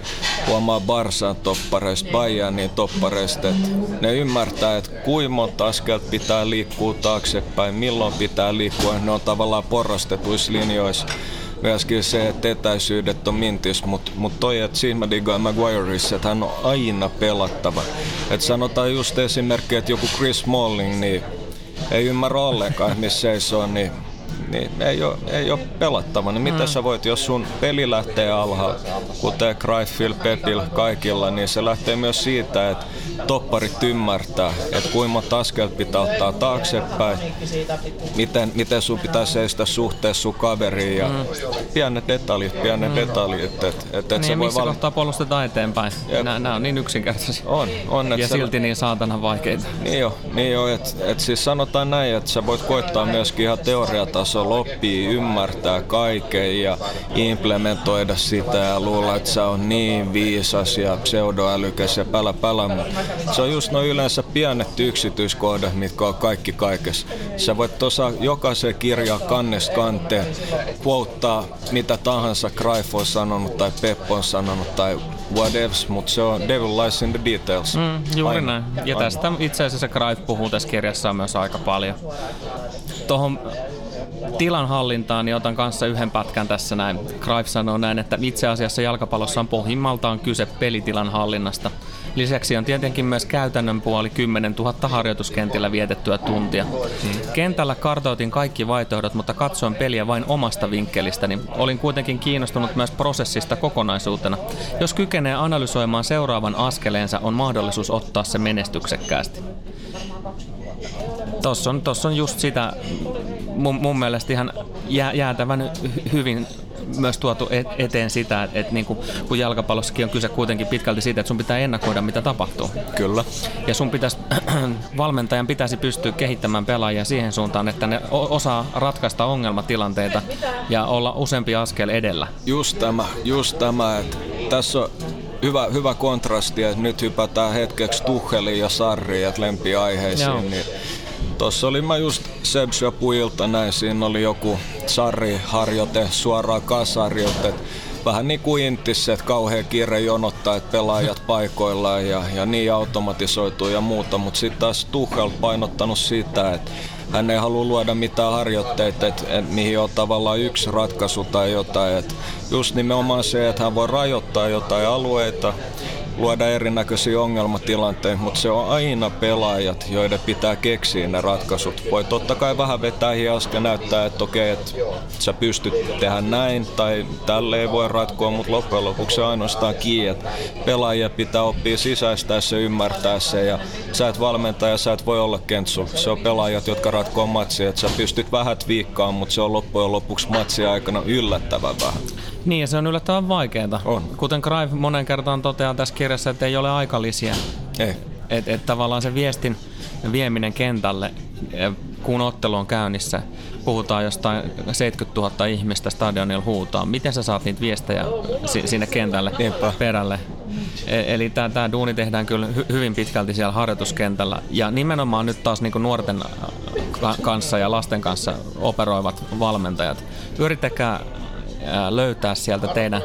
S2: huomaa Barsan toppareista, Bajanin toppareista, että ne ymmärtää, että kuinka monta askelta pitää liikkua taaksepäin, milloin pitää liikkua, ne on tavallaan porrastetuissa linjoissa myöskin se, että etäisyydet on mintis, mutta mut toi, että siinä mä digaan Maguireissa, että hän on aina pelattava. että sanotaan just esimerkki, että joku Chris Smalling, niin ei ymmärrä ollenkaan, missä seisoo, niin niin ei ole, ei ole pelattava. Niin mitä mm. sä voit, jos sun peli lähtee alhaalta, kuten Greifil, Pepil, kaikilla, niin se lähtee myös siitä, että topparit ymmärtää, että kuinka monta askel pitää ottaa taaksepäin, miten, miten sun pitää seistä suhteessa sun kaveriin ja mm. pienet detaljit, pienet mm. detaljit. Että et, et
S1: niin, se voi missä val... kohtaa puolustetaan eteenpäin. Nämä, nämä on niin yksinkertaisia.
S2: On, on.
S1: Ja silti niin saatana vaikeita.
S2: Niin jo, niin jo että et siis sanotaan näin, että sä voit koittaa myöskin ihan teoriatasolla oppii, ymmärtää kaiken ja implementoida sitä ja luulla, että se on niin viisas ja pseudoälykäs ja pälä pälä, mutta se on just noin yleensä pienet yksityiskohdat, mitkä on kaikki kaikessa. Sä voit tuossa jokaisen kirjan kannesta kanteen quoteaa mitä tahansa Greif on sanonut tai Pep on sanonut tai whatever, mutta se on devil lies in the details.
S1: Mm, juuri Aina. näin. Ja tästä itse asiassa Greif puhuu tässä kirjassa myös aika paljon. Tuohon tilanhallintaan, niin otan kanssa yhden pätkän tässä näin. Greif sanoo näin, että itse asiassa jalkapallossa on pohjimmaltaan kyse pelitilan hallinnasta. Lisäksi on tietenkin myös käytännön puoli 10 000 harjoituskentillä vietettyä tuntia. Kentällä kartoitin kaikki vaihtoehdot, mutta katsoin peliä vain omasta vinkkelistäni. Olin kuitenkin kiinnostunut myös prosessista kokonaisuutena. Jos kykenee analysoimaan seuraavan askeleensa, on mahdollisuus ottaa se menestyksekkäästi. Tuossa on, tossa on just sitä mun, mun mielestä ihan jää, jäätävän hyvin myös tuotu eteen sitä, että, että niin kuin, kun jalkapallossakin on kyse kuitenkin pitkälti siitä, että sun pitää ennakoida, mitä tapahtuu.
S2: Kyllä.
S1: Ja sun pitäisi, valmentajan pitäisi pystyä kehittämään pelaajia siihen suuntaan, että ne osaa ratkaista ongelmatilanteita ja olla useampi askel edellä.
S2: Just tämä, just tämä, että tässä on hyvä, hyvä kontrasti, että nyt hypätään hetkeksi Tuheliin ja Sarriin, että lempiaiheisiin. Joo. Niin Tuossa oli mä just Sebsia Puilta näin, siinä oli joku sarri-harjoite, suoraan kasarjoite. Vähän niin kuin Intissä, että kauhean kiire jonottaa, että pelaajat paikoillaan ja, ja niin automatisoituu ja muuta. Mutta sitten taas Tuchel painottanut sitä, että hän ei halua luoda mitään harjoitteita, että, että mihin on tavallaan yksi ratkaisu tai jotain. Että just nimenomaan se, että hän voi rajoittaa jotain alueita, luoda erinäköisiä ongelmatilanteita, mutta se on aina pelaajat, joiden pitää keksiä ne ratkaisut. Voi totta kai vähän vetää hiasta ja näyttää, että okei, että sä pystyt tehdä näin tai tälle ei voi ratkoa, mutta loppujen lopuksi se on ainoastaan kiinni, että pelaajia pitää oppia sisäistää se, ymmärtää se ja sä et valmentaja, sä et voi olla kentsu. Se on pelaajat, jotka ratkoo matsia, että sä pystyt vähän viikkaan, mutta se on loppujen lopuksi matsia aikana yllättävän vähän.
S1: Niin, ja se on yllättävän vaikeaa. On. Kuten Cruyff monen kertaan toteaa tässä kirjassa, että ei ole aikalisia.
S2: Ei.
S1: Että et tavallaan se viestin vieminen kentälle, kun ottelu on käynnissä, puhutaan jostain 70 000 ihmistä stadionilla huutaa. Miten sä saat niitä viestejä sinne kentälle
S2: Niinpä.
S1: perälle? E- eli tämä duuni tehdään kyllä hy- hyvin pitkälti siellä harjoituskentällä. Ja nimenomaan nyt taas niinku nuorten kanssa ja lasten kanssa operoivat valmentajat. Yrittäkää löytää sieltä teidän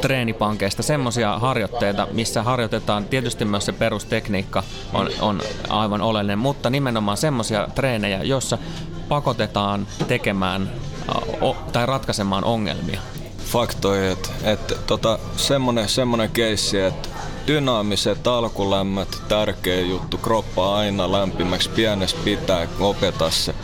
S1: treenipankeista semmoisia harjoitteita, missä harjoitetaan tietysti myös se perustekniikka on, on aivan oleellinen, mutta nimenomaan semmoisia treenejä, joissa pakotetaan tekemään tai ratkaisemaan ongelmia.
S2: Faktoja, että, että tota, semmoinen, semmoinen keissi, että dynaamiset alkulämmöt, tärkeä juttu, kroppa aina lämpimäksi, pienessä pitää opeta se.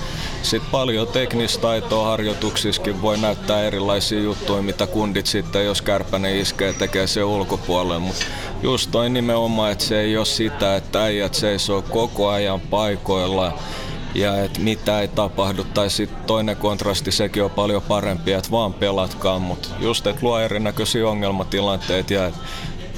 S2: Sitten paljon teknistä taitoa harjoituksissakin voi näyttää erilaisia juttuja, mitä kundit sitten, jos kärpäne iskee, tekee se ulkopuolelle. Mutta just toi nimenomaan, että se ei ole sitä, että äijät seisoo koko ajan paikoilla ja että mitä ei tapahdu. Tai sitten toinen kontrasti, sekin on paljon parempi, että vaan pelatkaan, mutta just, että luo erinäköisiä ongelmatilanteita ja että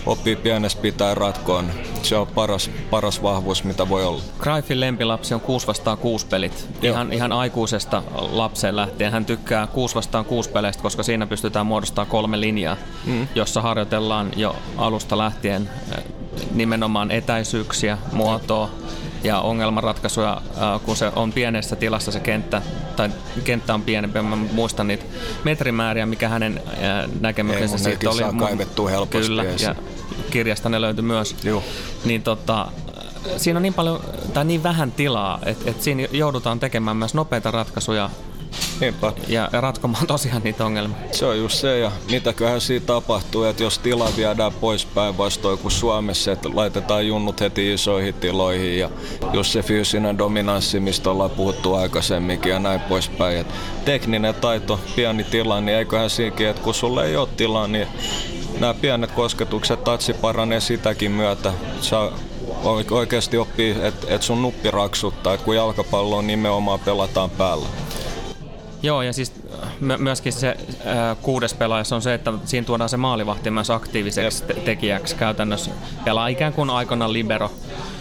S2: oppii pienessä pitää ratkoon. Se on paras, paras vahvuus, mitä voi olla.
S1: Greifin lempilapsi on 6 vastaan 6 pelit. Ihan, ihan aikuisesta lapseen lähtien. Hän tykkää 6 vastaan 6 peleistä, koska siinä pystytään muodostamaan kolme linjaa, mm. jossa harjoitellaan jo alusta lähtien eh, nimenomaan etäisyyksiä, muotoa ja ongelmanratkaisuja, eh, kun se on pienessä tilassa se kenttä, tai kenttä on pienempi, mä muistan niitä metrimääriä, mikä hänen eh, näkemyksensä
S2: siitä oli. Saa helposti.
S1: Kyllä, ja kirjasta ne löytyi myös.
S2: Joo.
S1: Niin tota, siinä on niin paljon tai niin vähän tilaa, että, että siinä joudutaan tekemään myös nopeita ratkaisuja
S2: Niinpä.
S1: Ja ratkomaan tosiaan niitä ongelmia.
S2: Se on just se, ja mitäköhän siinä tapahtuu, että jos tila viedään pois päinvastoin kuin Suomessa, että laitetaan junnut heti isoihin tiloihin, ja just se fyysinen dominanssi, mistä ollaan puhuttu aikaisemminkin ja näin poispäin. Et tekninen taito, pieni tila, niin eiköhän siinäkin, että kun sulle ei ole tilaa, niin nämä pienet kosketukset, tatsi paranee sitäkin myötä. Saa oikeasti oppii, että et sun nuppi raksuttaa, että kun jalkapallo on nimenomaan pelataan päällä.
S1: Joo, ja siis myöskin se äh, kuudes pelaajassa on se, että siinä tuodaan se maalivahti myös aktiiviseksi te- tekijäksi käytännössä. Pelaa ikään kuin aikana libero.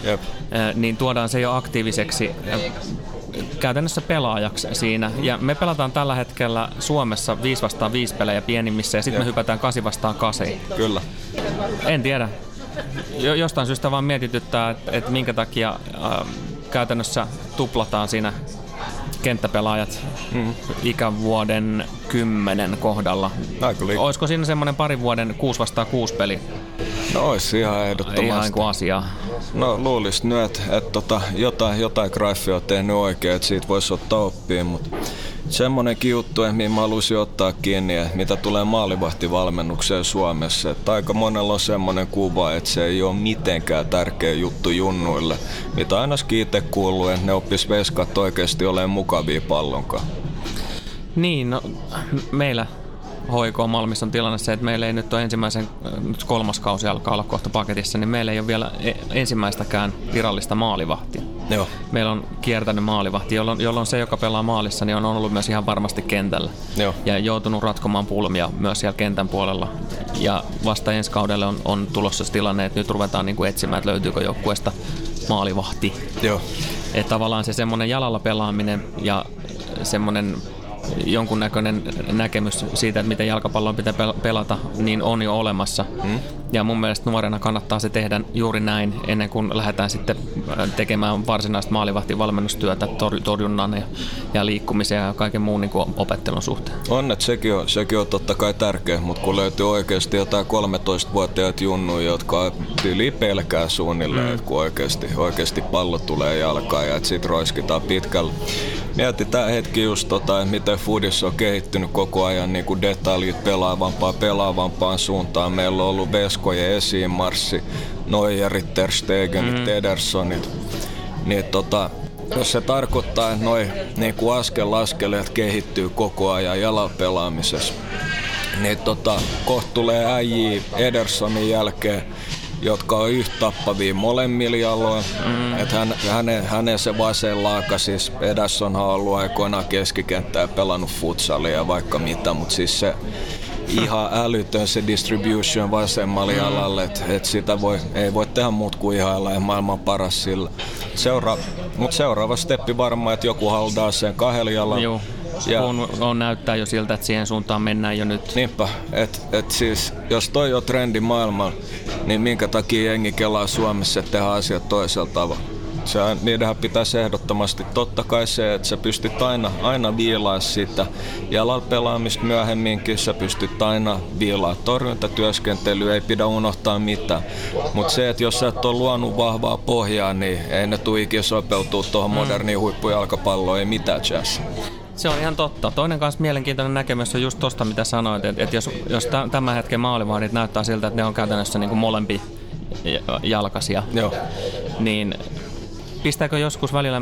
S2: Jep.
S1: Äh, niin tuodaan se jo aktiiviseksi käytännössä pelaajaksi siinä. Ja me pelataan tällä hetkellä Suomessa 5 vastaan 5 pelejä pienimmissä ja sitten me hypätään 8 vastaan 8.
S2: Kyllä.
S1: En tiedä. Jostain syystä vaan mietityttää, että, että minkä takia äh, käytännössä tuplataan siinä kenttäpelaajat mm. ikävuoden 10 kohdalla. Olisiko siinä semmoinen parin vuoden 6 vastaan 6 peli?
S2: No olisi ihan ehdottomasti.
S1: Ihan kuin asia.
S2: No luulisin nyt, että, että tota, jotain, jotain Greiffi on tehnyt oikein, että siitä voisi ottaa oppia, mutta semmonenkin juttu, mihin mä haluaisin ottaa kiinni, mitä tulee maalivahtivalmennukseen Suomessa. Että aika monella on semmoinen kuva, että se ei ole mitenkään tärkeä juttu junnuille. Mitä aina itse kuuluu, että ne oppis veskat oikeasti olemaan mukavia pallonkaan.
S1: Niin, no meillä HIK Malmissa on tilanne se, että meillä ei nyt ole ensimmäisen, nyt kolmas kausi alkaa olla kohta paketissa, niin meillä ei ole vielä e- ensimmäistäkään virallista maalivahtia.
S2: Joo.
S1: Meillä on kiertänyt maalivahti, jolloin, jolloin se, joka pelaa maalissa, niin on ollut myös ihan varmasti kentällä.
S2: Joo.
S1: Ja joutunut ratkomaan pulmia myös siellä kentän puolella. Ja vasta ensi kaudelle on, on tulossa se tilanne, että nyt ruvetaan niin kuin etsimään, että löytyykö joukkueesta maalivahti.
S2: Joo.
S1: Että tavallaan se semmoinen jalalla pelaaminen ja semmoinen jonkunnäköinen näkemys siitä, että miten jalkapallon pitää pelata, niin on jo olemassa. Mm. Ja mun mielestä nuorena kannattaa se tehdä juuri näin, ennen kuin lähdetään sitten äh, tekemään varsinaista maalivahtivalmennustyötä torjunnan ja, ja liikkumisen ja kaiken muun niin kuin opettelun suhteen.
S2: On, että sekin on, sekin on totta kai tärkeä, mutta kun löytyy oikeasti jotain 13-vuotiaat junnuja, jotka yli pelkää suunnilleen, mm. että kun oikeasti, oikeasti pallo tulee jalkaan ja että sit roiskitaan pitkällä. Mietitään hetki just tota, että miten Foodissa on kehittynyt koko ajan niin kuin detaljit pelaavampaan pelaavampaan suuntaan. Meillä on ollut Veskojen esiinmarssi, Neuerit, Ter Stegenit, mm. Edersonit. Niin tota, jos se tarkoittaa, että noin niin kuin askel askeleet kehittyy koko ajan jalapelaamisessa, niin tota, kohta tulee äijii Edersonin jälkeen jotka on yhtä tappavia molemmilla jaloilla. Mm. Et hän, hänen, hänen se vasen laaka, siis Ederson on ollut aikoinaan keskikenttää pelannut futsalia ja vaikka mitä, mutta siis se ihan älytön se distribution vasemmalle jalalle, että et sitä voi, ei voi tehdä muut kuin ihailla ja maailman paras sillä. Seura, mutta seuraava steppi varmaan, että joku haldaa sen kahdella jalalla.
S1: Ja, on, on, näyttää jo siltä, että siihen suuntaan mennään jo nyt.
S2: Niinpä, että et siis jos toi on trendi maailmalla, niin minkä takia jengi kelaa Suomessa, että tehdään asiat toisella tavalla? Se, niidenhän pitäisi ehdottomasti totta kai se, että sä pystyt aina, aina viilaa sitä. Jalalla pelaamista myöhemminkin sä pystyt aina viilaa. Torjuntatyöskentely ei pidä unohtaa mitään. Mutta se, että jos sä et ole luonut vahvaa pohjaa, niin ei ne tule ikinä sopeutua tuohon mm. moderniin huippujalkapalloon, ei mitään jazz.
S1: Se on ihan totta. Toinen kanssa mielenkiintoinen näkemys on just tosta, mitä sanoit, että, että jos, jos tämän hetken maalivahdit näyttää siltä, että ne on käytännössä niin kuin molempi jalkaisia,
S2: Joo.
S1: niin pistääkö joskus välillä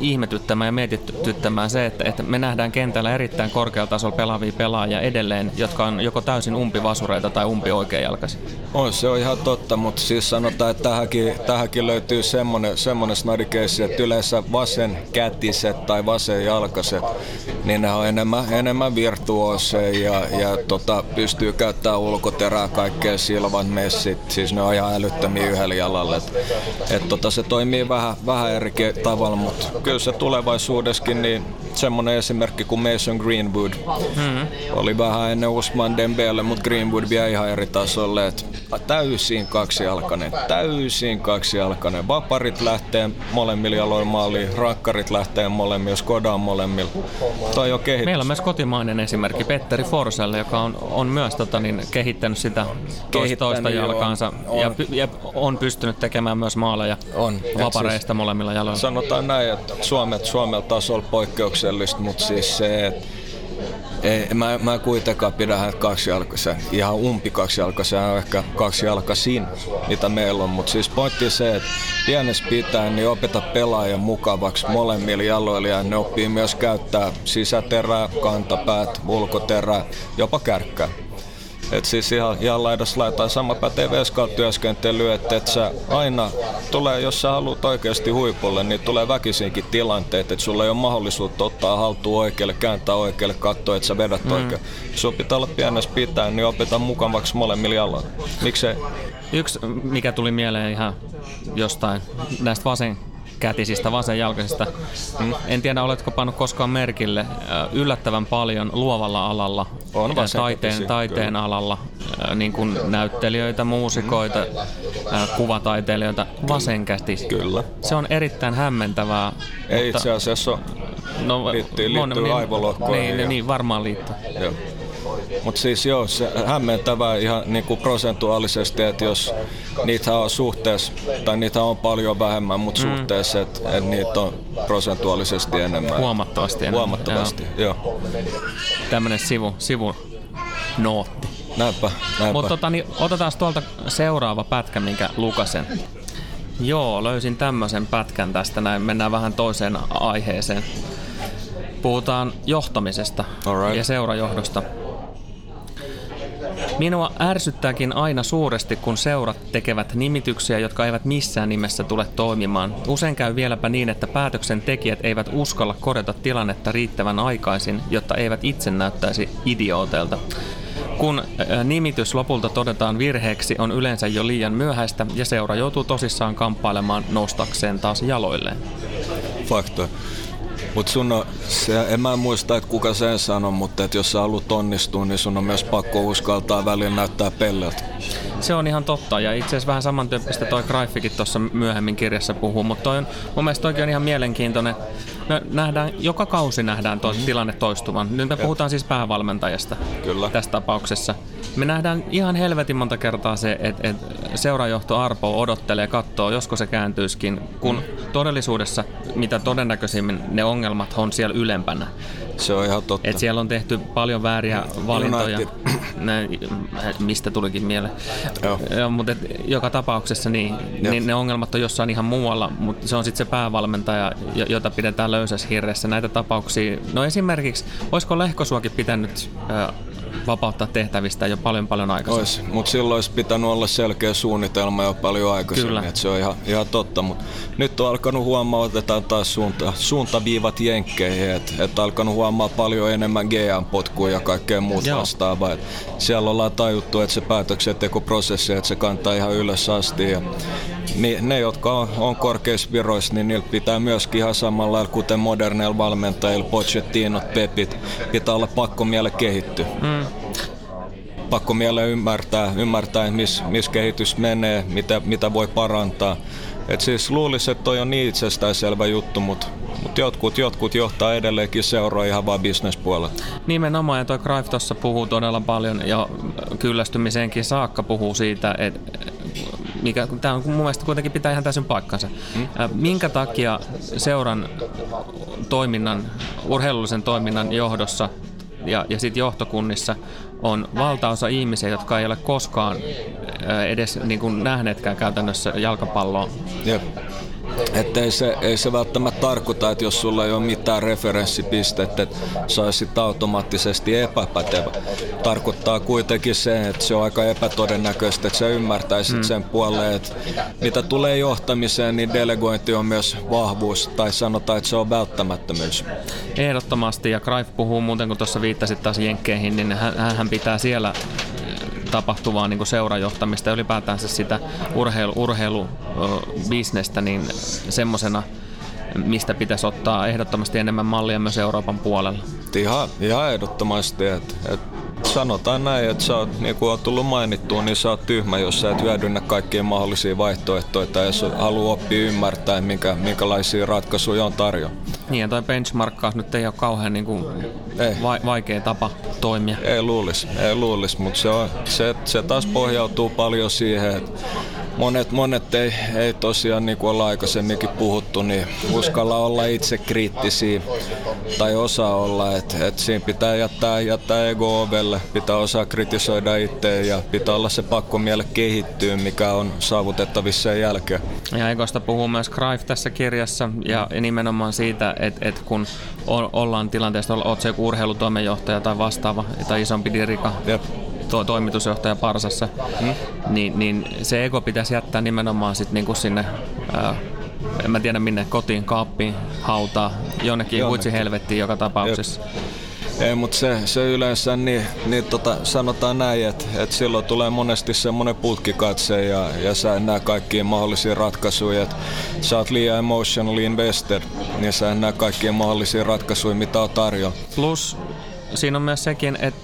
S1: ihmetyttämään ja mietityttämään se, että, että me nähdään kentällä erittäin korkealla tasolla pelaavia pelaajia edelleen, jotka on joko täysin umpivasureita tai umpi oikeajalkaisia?
S2: On, se on ihan totta, mutta siis sanotaan, että tähänkin, tähänkin löytyy semmoinen, semmoinen snadikeissi, että yleensä vasen kätiset tai vasen jalkaset, niin ne on enemmän, enemmän virtuoseja ja, ja tota, pystyy käyttämään ulkoterää kaikkea silvan messit, siis ne on ihan älyttömiä yhdellä jalalla. Et, et tota, se toimii vähän, vähän vähän eri tavalla, mutta kyllä se tulevaisuudessakin niin semmoinen esimerkki kuin Mason Greenwood mm-hmm. oli vähän ennen Usman Dembele, mutta Greenwood vielä ihan eri tasolle. Et täysin kaksijalkainen, täysin kaksijalkainen. Vaparit lähtee molemmilla jaloilla maaliin, rakkarit lähtee molemmilla, Skoda on molemmilla. Toi on kehitys.
S1: Meillä on myös kotimainen esimerkki Petteri Forselle, joka on, on myös tota, niin, kehittänyt sitä kehittänyt, toista jalkaansa on, ja, ja, on pystynyt tekemään myös maaleja on. vapareista molemmilla jaloilla.
S2: Sanotaan näin, että Suomet, Suomella tasolla poikkeuksellista, mutta siis se, että ei, mä, mä kuitenkaan pidä häntä kaksijalkaisen, ihan umpi kaksijalkaisen, ehkä kaksijalkaisin, mitä meillä on. Mutta siis pointti se, että pienessä pitää niin opeta pelaajan mukavaksi molemmilla jaloilla ja ne oppii myös käyttää sisäterää, kantapäät, ulkoterää, jopa kärkkää. Et siis ihan, ihan laidassa laitaan sama pätee työskentely, että et sä aina tulee, jos sä haluat oikeasti huipulle, niin tulee väkisinkin tilanteet, että sulla ei ole mahdollisuutta ottaa haltuun oikealle, kääntää oikealle, katsoa, että sä vedät mm. oikein. Sun pitää olla pienessä pitää, niin opeta mukavaksi molemmilla jaloilla. Miksei?
S1: Yksi, mikä tuli mieleen ihan jostain näistä vasen kätisistä vasenjalkaisista. Mm. En tiedä, oletko pannut koskaan merkille yllättävän paljon luovalla alalla,
S2: on
S1: taiteen, taiteen alalla, niin kuin näyttelijöitä, muusikoita, mm. kuvataiteilijoita, vasenkätis.
S2: Kyllä.
S1: Se on erittäin hämmentävää.
S2: Ei itse asiassa no, liittyy, liittyy niin, aivolohkoihin.
S1: Niin, ja... niin, varmaan liittyy.
S2: Joo. Mutta siis joo, se hämmentävää ihan niinku prosentuaalisesti, että jos niitä on suhteessa, tai niitä on paljon vähemmän, mutta mm. suhteessa, että et niitä on prosentuaalisesti enemmän.
S1: Huomattavasti enemmän.
S2: Huomattavasti, joo. joo.
S1: Tämmöinen sivu, sivu nootti.
S2: Näinpä, näinpä.
S1: Mutta tota, niin otetaan tuolta seuraava pätkä, minkä lukasen. Joo, löysin tämmöisen pätkän tästä näin. Mennään vähän toiseen aiheeseen. Puhutaan johtamisesta right. ja seurajohdosta. Minua ärsyttääkin aina suuresti, kun seurat tekevät nimityksiä, jotka eivät missään nimessä tule toimimaan. Usein käy vieläpä niin, että päätöksentekijät eivät uskalla korjata tilannetta riittävän aikaisin, jotta eivät itse näyttäisi idiooteilta. Kun nimitys lopulta todetaan virheeksi, on yleensä jo liian myöhäistä ja seura joutuu tosissaan kamppailemaan nostakseen taas jaloilleen.
S2: Fakta. Mutta sun on, se, en mä muista, että kuka sen sanoi, mutta että jos sä haluat onnistua, niin sun on myös pakko uskaltaa välillä näyttää pelleltä.
S1: Se on ihan totta, ja itse asiassa vähän samantyyppistä toi Graifikin tuossa myöhemmin kirjassa puhuu, mutta toi on, mun mielestä toikin on ihan mielenkiintoinen. Me nähdään, joka kausi nähdään tuo mm. tilanne toistuvan. Nyt me puhutaan siis päävalmentajasta
S2: Kyllä.
S1: tässä tapauksessa. Me nähdään ihan helvetin monta kertaa se, että et seurajohto Arpo odottelee, katsoo, josko se kääntyisikin, kun todellisuudessa mitä todennäköisimmin ne ongelmat on siellä ylempänä.
S2: Se on ihan totta.
S1: Et siellä on tehty paljon vääriä valintoja. Ne, mistä tulikin mieleen. Joo. Mutta joka tapauksessa niin, niin ne ongelmat on jossain ihan muualla, mutta se on sitten se päävalmentaja, jota pidetään löysässä hirressä. Näitä tapauksia, no esimerkiksi, olisiko Lehkosuokin pitänyt vapauttaa tehtävistä jo paljon paljon aikaisemmin.
S2: mutta silloin olisi pitänyt olla selkeä suunnitelma jo paljon aikaisemmin, Kyllä. että se on ihan, ihan totta. Mutta nyt on alkanut huomaa, otetaan taas suunta, suuntaviivat jenkkeihin, että et alkanut huomaa paljon enemmän GM-potkuja ja kaikkea muuta vastaavaa. Et siellä ollaan tajuttu, että se päätöksentekoprosessi, että se kantaa ihan ylös asti. Ja ne, jotka on, on korkeissa viroissa, niin niillä pitää myöskin ihan samalla lailla, kuten moderneilla valmentajilla, Pochettinot, Pepit, pitää olla pakko miele kehittyä. Mm pakko miele ymmärtää, ymmärtää missä mis kehitys menee, mitä, mitä voi parantaa. Et siis luulisi, että toi on niin itsestäänselvä juttu, mutta mut jotkut, jotkut johtaa edelleenkin seuraa ihan vaan bisnespuolella.
S1: Nimenomaan, ja toi Greif tuossa puhuu todella paljon, ja kyllästymiseenkin saakka puhuu siitä, että mikä tämä on mun mielestä kuitenkin pitää ihan täysin paikkansa. Hmm? Minkä takia seuran toiminnan, urheilullisen toiminnan johdossa ja, ja sitten johtokunnissa on valtaosa ihmisiä, jotka ei ole koskaan edes niin kuin nähneetkään käytännössä jalkapalloa.
S2: Jep. Että ei se, ei se välttämättä tarkoita, että jos sulla ei ole mitään referenssipistettä, että sä olisit automaattisesti epäpätevä. Tarkoittaa kuitenkin se, että se on aika epätodennäköistä, että sä ymmärtäisit hmm. sen puoleen, että mitä tulee johtamiseen, niin delegointi on myös vahvuus, tai sanotaan, että se on välttämättömyys.
S1: Ehdottomasti, ja Greif puhuu muuten, kun tuossa viittasit taas Jenkkeihin, niin hän, hän pitää siellä tapahtuvaa niin kuin seurajohtamista ja ylipäätään sitä urheilu, urheilubisnestä niin semmoisena, mistä pitäisi ottaa ehdottomasti enemmän mallia myös Euroopan puolella.
S2: Ihan, ihan ehdottomasti, että et sanotaan näin, että sä oot, niin kuin on tullut mainittua, niin sä oot tyhmä, jos sä et hyödynnä kaikkia mahdollisia vaihtoehtoja tai jos haluaa oppia ymmärtää, minkä, minkälaisia ratkaisuja on tarjolla.
S1: Niin, ja toi benchmarkkaus nyt ei ole kauhean niin kuin ei. Va- vaikea tapa toimia.
S2: Ei luulisi, ei luulisi, mutta se, on, se, se taas pohjautuu paljon siihen, että monet, monet ei, ei tosiaan, niin kuin ollaan aikaisemminkin puhuttu, niin uskalla olla itse kriittisiä tai osaa olla, että et siinä pitää jättää, jättää ego ovelle, pitää osaa kritisoida itse ja pitää olla se pakko miele kehittyä, mikä on saavutettavissa sen jälkeen.
S1: Ja egosta puhuu myös Greif tässä kirjassa ja nimenomaan siitä, että et kun ollaan tilanteessa, olet se joku urheilutoimenjohtaja tai vastaava tai isompi dirika, Jep to, toimitusjohtaja Parsassa, hmm? niin, niin se ego pitäisi jättää nimenomaan sit niinku sinne, ää, en mä tiedä minne, kotiin, kaappiin, hautaa, jonnekin huitsi helvettiin joka tapauksessa. Jep.
S2: Ei, mutta se, se yleensä, niin, niin tota, sanotaan näin, että, että silloin tulee monesti semmoinen putkikatse ja, ja sä en näe kaikkia mahdollisia ratkaisuja. Että sä oot liian emotionally invested, niin sä en näe kaikkia mahdollisia ratkaisuja, mitä on tarjolla.
S1: Plus siinä on myös sekin, että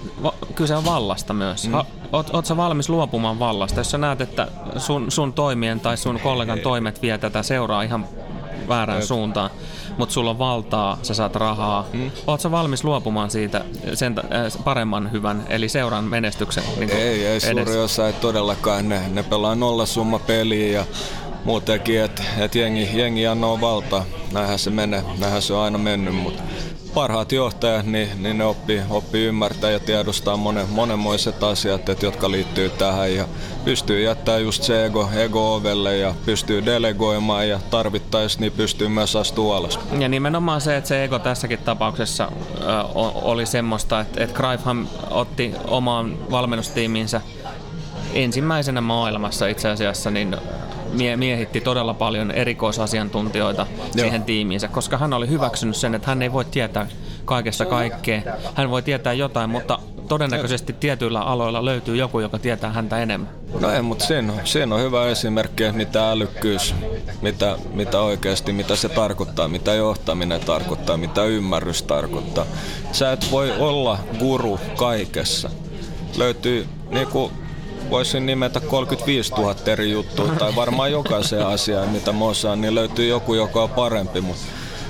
S1: kyse on vallasta myös. Mm. Oot, oot sä valmis luopumaan vallasta? Jos sä näet, että sun, sun toimien tai sun kollegan toimet vie tätä seuraa ihan väärään Jep. suuntaan, mutta sulla on valtaa, sä saat rahaa. Mm. Oot sä valmis luopumaan siitä sen äh, paremman hyvän, eli seuran menestyksen
S2: niin Ei, ei edes. suuri osa ei todellakaan. Ne, ne pelaa nollasumma peliä ja muutenkin, että et jengi, jengi annoo valtaa. Näinhän se menee, näinhän se on aina mennyt, mutta parhaat johtajat, niin, niin ne oppii, oppii ymmärtää ja tiedostaa monen, monenmoiset asiat, että, jotka liittyy tähän ja pystyy jättämään just se ego, ego ovelle ja pystyy delegoimaan ja tarvittaessa niin pystyy myös astua alas.
S1: Ja nimenomaan se, että se ego tässäkin tapauksessa äh, oli semmoista, että, että Greifhan otti omaan valmennustiiminsä ensimmäisenä maailmassa itse asiassa niin mie- miehitti todella paljon erikoisasiantuntijoita Joo. siihen tiimiinsä, koska hän oli hyväksynyt sen, että hän ei voi tietää kaikesta kaikkea. Hän voi tietää jotain, mutta todennäköisesti tietyillä aloilla löytyy joku, joka tietää häntä enemmän.
S2: No ei, mutta siinä on, siinä on hyvä esimerkki, mitä älykkyys, mitä, mitä oikeasti, mitä se tarkoittaa, mitä johtaminen tarkoittaa, mitä ymmärrys tarkoittaa. Sä et voi olla guru kaikessa. Löytyy niin kuin voisin nimetä 35 000 eri juttua, tai varmaan jokaisen asiaan, mitä mä osaan, niin löytyy joku, joka on parempi, mutta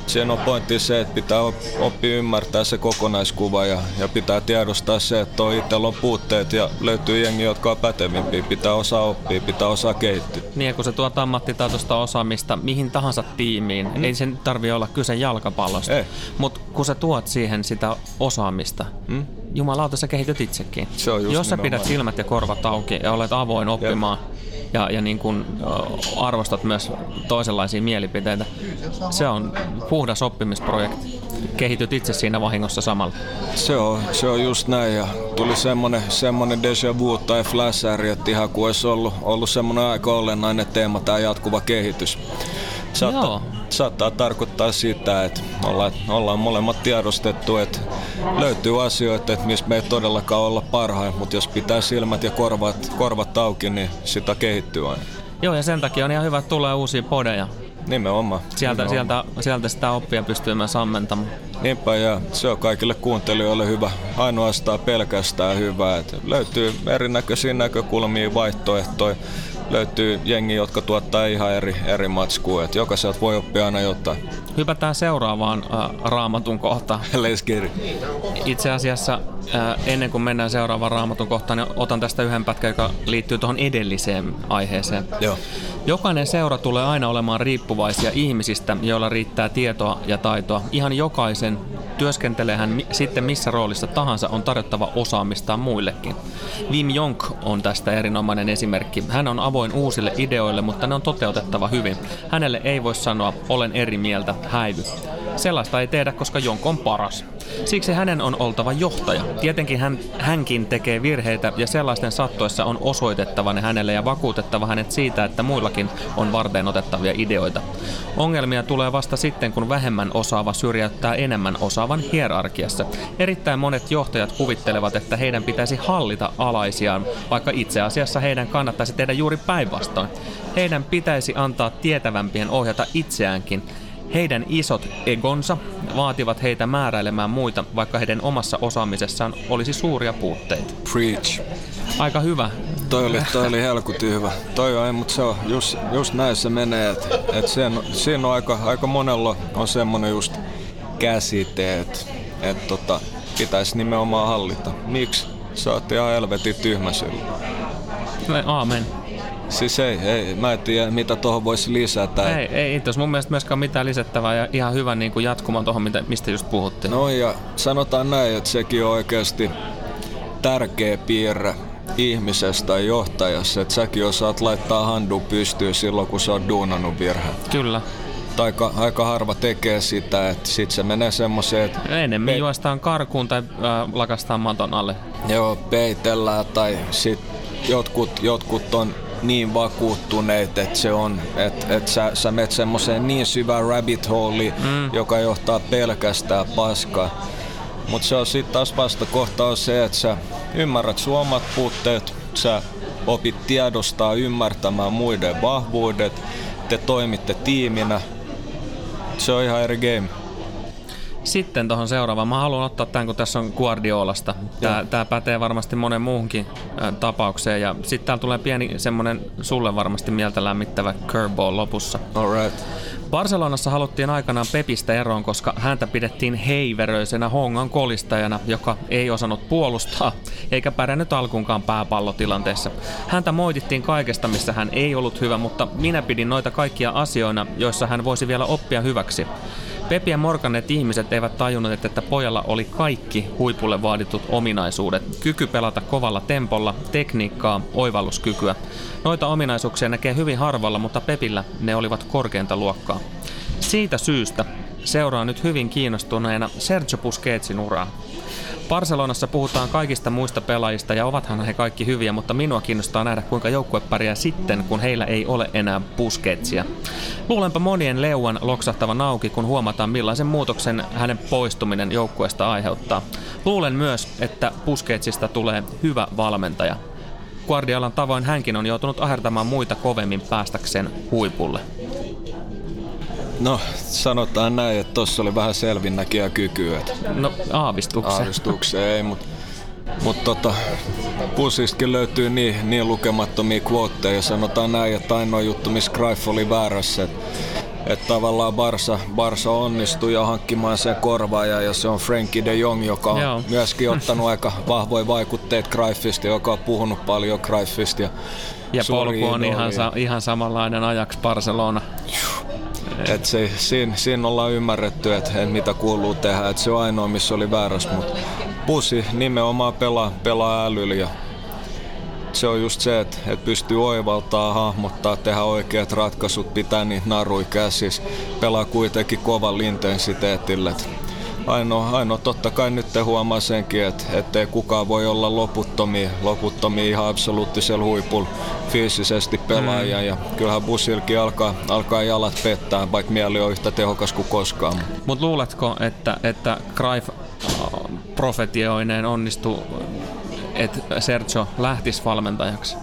S2: siinä on pointti se, että pitää oppia ymmärtää se kokonaiskuva ja, ja pitää tiedostaa se, että on itsellä on puutteet ja löytyy jengi, jotka on pätevimpiä. Pitää osaa oppia, pitää osaa kehittyä.
S1: Niin, kun se tuot ammattitaitoista osaamista mihin tahansa tiimiin, mm. ei sen tarvi olla kyse jalkapallosta, mutta kun sä tuot siihen sitä osaamista, mm jumalauta sä kehityt itsekin. Se on Jos sä pidät silmät ja korvat auki ja olet avoin oppimaan ja, ja niin kun, arvostat myös toisenlaisia mielipiteitä, se on puhdas oppimisprojekti. Kehityt itse siinä vahingossa samalla.
S2: Se on, se on just näin ja tuli semmonen, semmonen déjà vu tai flashari, että ihan kuin olisi ollut, ollut semmonen aika olennainen teema tämä jatkuva kehitys. Saattaa, Joo. saattaa tarkoittaa sitä, että ollaan, ollaan molemmat tiedostettu, että löytyy asioita, että missä me ei todellakaan olla parhain, mutta jos pitää silmät ja korvat, korvat auki, niin sitä kehittyy aina.
S1: Joo, ja sen takia on ihan hyvä, että tulee uusia podeja.
S2: Nimenomaan.
S1: Sieltä,
S2: Nimenomaan.
S1: sieltä, sieltä sitä oppia pystyy myös ammentamaan.
S2: Niinpä, ja se on kaikille kuuntelijoille hyvä. Ainoastaan pelkästään hyvä. Että löytyy erinäköisiä näkökulmia, vaihtoehtoja löytyy jengi, jotka tuottaa ihan eri, eri matskua. Et jokaiselta voi oppia aina jotain.
S1: Hypätään seuraavaan äh, raamatun kohtaan.
S2: Let's get it.
S1: Itse asiassa äh, ennen kuin mennään seuraavaan raamatun kohtaan, niin otan tästä yhden pätkän, joka liittyy tuohon edelliseen aiheeseen.
S2: Joo.
S1: Jokainen seura tulee aina olemaan riippuvaisia ihmisistä, joilla riittää tietoa ja taitoa. Ihan jokaisen työskentelee hän sitten missä roolissa tahansa on tarjottava osaamistaan muillekin. Wim Jonk on tästä erinomainen esimerkki. Hän on avoin uusille ideoille, mutta ne on toteutettava hyvin. Hänelle ei voi sanoa, olen eri mieltä, häivy. Sellaista ei tehdä, koska Jonk on paras. Siksi hänen on oltava johtaja. Tietenkin hän, hänkin tekee virheitä ja sellaisten sattoissa on osoitettava ne hänelle ja vakuutettava hänet siitä, että muillakin on varten otettavia ideoita. Ongelmia tulee vasta sitten, kun vähemmän osaava syrjäyttää enemmän osaavan hierarkiassa. Erittäin monet johtajat kuvittelevat, että heidän pitäisi hallita alaisiaan, vaikka itse asiassa heidän kannattaisi tehdä juuri päinvastoin. Heidän pitäisi antaa tietävämpien ohjata itseäänkin heidän isot egonsa vaativat heitä määräilemään muita, vaikka heidän omassa osaamisessaan olisi suuria puutteita.
S2: Preach.
S1: Aika hyvä.
S2: Toi oli, toi oli helkutin hyvä. Toi on, mutta se on just, just näin se menee, että et siinä, siinä on aika, aika monella on semmoinen just käsite, että et tota, pitäisi nimenomaan hallita. Miksi? Sä oot ihan helvetin tyhmä silloin.
S1: Aamen.
S2: Siis ei, ei, mä en tiedä mitä tuohon voisi lisätä.
S1: Ei, ei itse mun mielestä myöskään mitään lisättävää ja ihan hyvä niin kuin jatkumaan tuohon, mistä just puhuttiin.
S2: No ja sanotaan näin, että sekin on oikeasti tärkeä piirre ihmisestä tai johtajassa, että säkin osaat laittaa handu pystyyn silloin, kun sä oot duunannut virheen.
S1: Kyllä.
S2: Aika, aika harva tekee sitä, että sit se menee semmoiseen, että...
S1: Enemmän pe- juostaan karkuun tai äh, lakastaan maton alle.
S2: Joo, peitellään tai sit jotkut, jotkut on niin vakuuttuneet, että se on, että, että sä, sä menet semmoiseen niin syvään rabbit hole, mm. joka johtaa pelkästään paskaa. Mutta se on sitten taas vastakohta on se, että sä ymmärrät sun omat puutteet, sä opit tiedostaa ymmärtämään muiden vahvuudet, te toimitte tiiminä. Se on ihan eri game.
S1: Sitten tuohon seuraavaan. Mä haluan ottaa tämän, kun tässä on Guardiolasta. Tämä, tämä pätee varmasti monen muuhunkin tapaukseen. Ja sitten täällä tulee pieni semmonen sulle varmasti mieltä lämmittävä curveball lopussa.
S2: Alright.
S1: Barcelonassa haluttiin aikanaan Pepistä eroon, koska häntä pidettiin heiveröisenä hongan kolistajana, joka ei osannut puolustaa eikä pärjännyt alkuunkaan pääpallotilanteessa. Häntä moitittiin kaikesta, missä hän ei ollut hyvä, mutta minä pidin noita kaikkia asioina, joissa hän voisi vielä oppia hyväksi. Pepi ja morkanneet ihmiset eivät tajunneet, että pojalla oli kaikki huipulle vaaditut ominaisuudet. Kyky pelata kovalla tempolla, tekniikkaa, oivalluskykyä. Noita ominaisuuksia näkee hyvin harvalla, mutta Pepillä ne olivat korkeinta luokkaa. Siitä syystä seuraa nyt hyvin kiinnostuneena Sergio Busquetsin uraa. Barcelonassa puhutaan kaikista muista pelaajista ja ovathan he kaikki hyviä, mutta minua kiinnostaa nähdä kuinka joukkue pärjää sitten, kun heillä ei ole enää Busquetsia. Luulenpa monien leuan loksahtavan auki, kun huomataan millaisen muutoksen hänen poistuminen joukkueesta aiheuttaa. Luulen myös, että Busquetsista tulee hyvä valmentaja. Guardiolan tavoin hänkin on joutunut ahertamaan muita kovemmin päästäkseen huipulle.
S2: No, sanotaan näin, että tuossa oli vähän selvinnäkiä kykyä.
S1: No, aavistuksen.
S2: Aavistuksen ei, mutta mut tota, pussistakin löytyy niin, niin lukemattomia quoteja. Sanotaan näin, että ainoa juttu, missä Greif oli väärässä, että että tavallaan Barsa, Barsa onnistui ja hankkimaan sen korvaaja ja se on Frankie de Jong, joka on Joo. myöskin ottanut aika vahvoja vaikutteita Greifista, joka on puhunut paljon Greifista. Ja,
S1: ja polku on ihan, sa- ihan samanlainen ajaksi Barcelona.
S2: Et se, siinä, siinä ollaan ymmärretty, että et mitä kuuluu tehdä. Et se on ainoa, missä oli väärässä, mutta Pusi nimenomaan pelaa, pelaa älyllä ja se on just se, että, että pystyy oivaltaa, hahmottaa, tehdä oikeat ratkaisut, pitää niitä narui käsissä, pelaa kuitenkin kovan intensiteetillä. Ainoa, ainoa totta kai nyt huomaa senkin, että ettei kukaan voi olla loputtomia, loputtomia ihan absoluuttisella huipulla fyysisesti pelaaja. Mm. Ja kyllähän Busilkin alkaa, alkaa jalat pettää, vaikka mieli on yhtä tehokas kuin koskaan.
S1: Mutta luuletko, että, että Greif profetioineen onnistuu, että Sergio lähtisi valmentajaksi?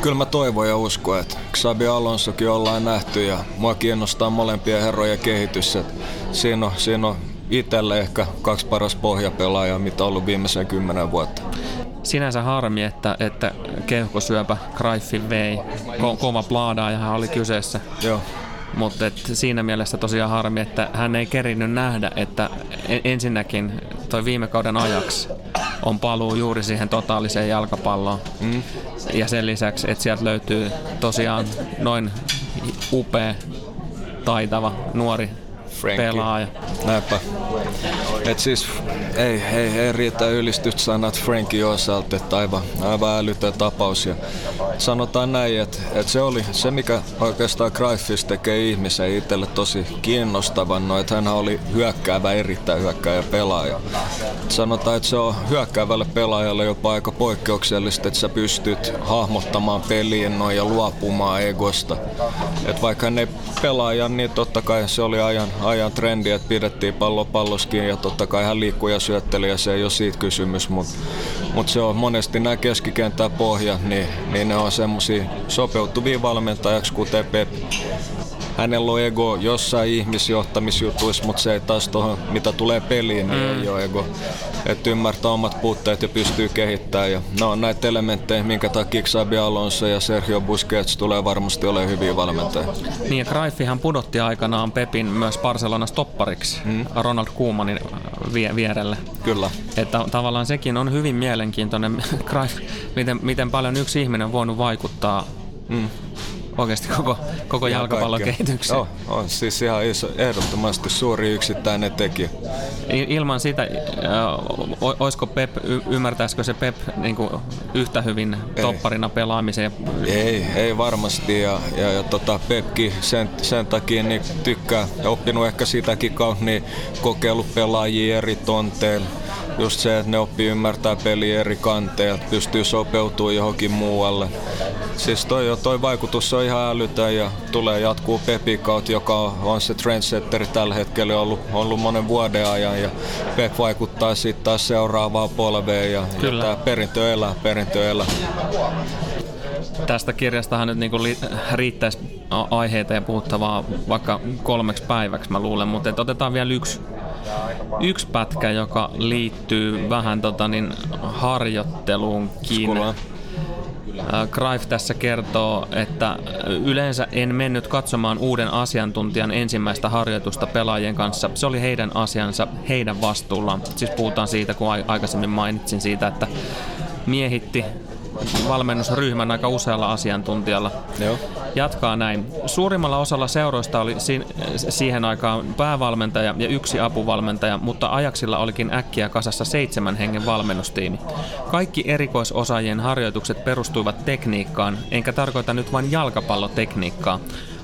S2: Kyllä mä toivon ja uskon, että Xabi Alonsokin ollaan nähty ja mua kiinnostaa molempien herrojen kehitys. Että siinä on, siinä on itselle ehkä kaksi paras pohjapelaajaa, mitä on ollut viimeisen kymmenen vuotta.
S1: Sinänsä harmi, että, että keuhkosyöpä Greifin vei. Ko- kova ja hän oli kyseessä.
S2: Joo.
S1: Mutta siinä mielessä tosiaan harmi, että hän ei kerinyt nähdä, että ensinnäkin toi viime kauden ajaksi on paluu juuri siihen totaaliseen jalkapalloon. Mm. Ja sen lisäksi, että sieltä löytyy tosiaan noin upea, taitava, nuori Frankie. pelaaja.
S2: Näinpä. Et siis ei, ei, ei riitä ylistystä sanat Frankie osalta, että aivan, aivan älytön tapaus. Ja sanotaan näin, että, että se oli se, mikä oikeastaan Greifista tekee ihmisen itselle tosi kiinnostavan, no, että hän oli hyökkäävä, erittäin hyökkäävä pelaaja. Sanotaan, että se on hyökkäävälle pelaajalle jopa aika poikkeuksellista, että sä pystyt hahmottamaan peliin noin ja luopumaan egosta. Et vaikka hän ei pelaaja, niin totta kai se oli ajan, ajan trendi, että pidettiin pallo palloskin ja totta kai hän liikkui ja syötteli ja se ei ole siitä kysymys, mutta mut se on monesti nämä keskikentän pohjat, niin, niin ne on semmoisia sopeutuvia valmentajaksi, kuten Pep hänellä on ego jossain ihmisjohtamisjutuissa, mutta se ei taas tuohon, mitä tulee peliin, niin mm. ei ole ego. Että ymmärtää omat puutteet ja pystyy kehittämään. Ja ne on näitä elementtejä, minkä takia Xabi Alonso ja Sergio Busquets tulee varmasti olemaan hyviä valmentajia.
S1: Niin ja pudotti aikanaan Pepin myös Barcelona stoppariksi mm. Ronald Koemanin vie- vierelle.
S2: Kyllä.
S1: Että tavallaan sekin on hyvin mielenkiintoinen, miten, miten paljon yksi ihminen on voinut vaikuttaa mm oikeasti koko, koko jalkapallon kehitykseen.
S2: Joo, on siis ihan iso, ehdottomasti suuri yksittäinen tekijä.
S1: Ilman sitä, äh, olisiko Pep, y- ymmärtäisikö se Pep niin kuin yhtä hyvin ei. topparina pelaamiseen?
S2: Ei, ei varmasti ja, ja, ja tota Pepki sen, sen takia niin tykkää ja oppinut ehkä sitäkin kautta niin kokeillut pelaajia eri tonteilla just se, että ne oppii ymmärtää peliä eri kanteilta, pystyy sopeutumaan johonkin muualle. Siis toi, toi vaikutus on ihan älytön ja tulee jatkuu Pepi kautta, joka on se trendsetteri tällä hetkellä ollut, ollut monen vuoden ajan ja Pep vaikuttaa sitten taas seuraavaan polveen ja, Kyllä. ja tämä perintö elää, perintö elää.
S1: Tästä kirjastahan nyt niinku riittäisi aiheita ja puhuttavaa vaikka kolmeksi päiväksi mä luulen, mutta otetaan vielä yksi yksi pätkä, joka liittyy vähän tota, niin, harjoitteluunkin. Greif tässä kertoo, että yleensä en mennyt katsomaan uuden asiantuntijan ensimmäistä harjoitusta pelaajien kanssa. Se oli heidän asiansa, heidän vastuullaan. Siis puhutaan siitä, kun aikaisemmin mainitsin siitä, että miehitti valmennusryhmän aika usealla asiantuntijalla.
S2: Joo.
S1: Jatkaa näin. Suurimmalla osalla seuroista oli si- siihen aikaan päävalmentaja ja yksi apuvalmentaja, mutta ajaksilla olikin äkkiä kasassa seitsemän hengen valmennustiimi. Kaikki erikoisosaajien harjoitukset perustuivat tekniikkaan, enkä tarkoita nyt vain jalkapallotekniikkaa.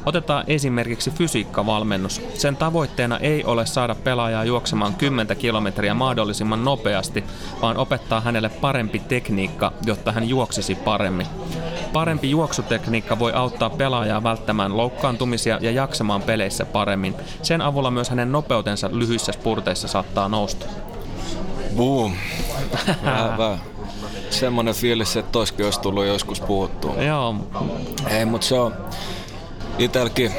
S1: Otetaan esimerkiksi fysiikkavalmennus. Sen tavoitteena ei ole saada pelaajaa juoksemaan 10 kilometriä mahdollisimman nopeasti, vaan opettaa hänelle parempi tekniikka, jotta hän juoksisi paremmin. Parempi juoksutekniikka voi auttaa pelaajaa välttämään loukkaantumisia ja jaksamaan peleissä paremmin. Sen avulla myös hänen nopeutensa lyhyissä spurteissa saattaa nousta.
S2: Boom. Vähän. Semmoinen fiilis, että toiskin olisi tullut joskus puhuttua.
S1: Joo,
S2: Ei, mutta se on itelläkin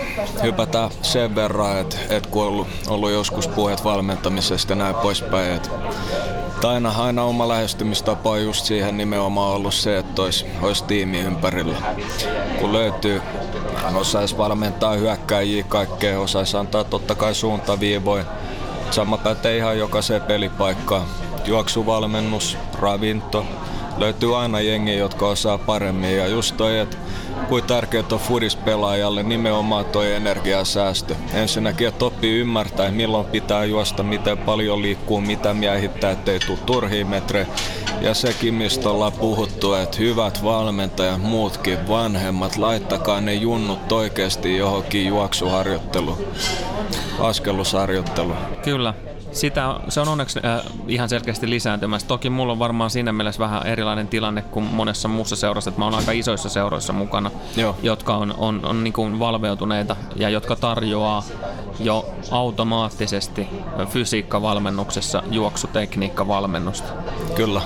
S2: hypätään sen verran, että, että kun on ollut, ollut joskus puheet valmentamisesta ja näin poispäin, että aina, aina oma lähestymistapa on just siihen nimenomaan ollut se, että olisi, olisi tiimi ympärillä. Kun löytyy, osaisi valmentaa hyökkäjiä kaikkea, osaisi antaa totta kai suuntaviivoja. Sama pätee ihan jokaiseen pelipaikkaan. Juoksuvalmennus, ravinto, löytyy aina jengi, jotka osaa paremmin. Ja just toi, että kuin tärkeää on fudispelaajalle nimenomaan toi energiasäästö. Ensinnäkin, että oppii ymmärtää, milloin pitää juosta, miten paljon liikkuu, mitä miehittää, ettei tule turhia metrejä. Ja sekin, mistä ollaan puhuttu, että hyvät valmentajat, muutkin vanhemmat, laittakaa ne junnut oikeasti johonkin juoksuharjoitteluun, askellusharjoitteluun.
S1: Kyllä. Sitä, se on onneksi äh, ihan selkeästi lisääntymässä. Toki mulla on varmaan siinä mielessä vähän erilainen tilanne kuin monessa muussa seurassa, että mä oon aika isoissa seuroissa mukana,
S2: Joo.
S1: jotka on, on, on niin kuin valveutuneita ja jotka tarjoaa jo automaattisesti fysiikkavalmennuksessa juoksutekniikkavalmennusta.
S2: Kyllä.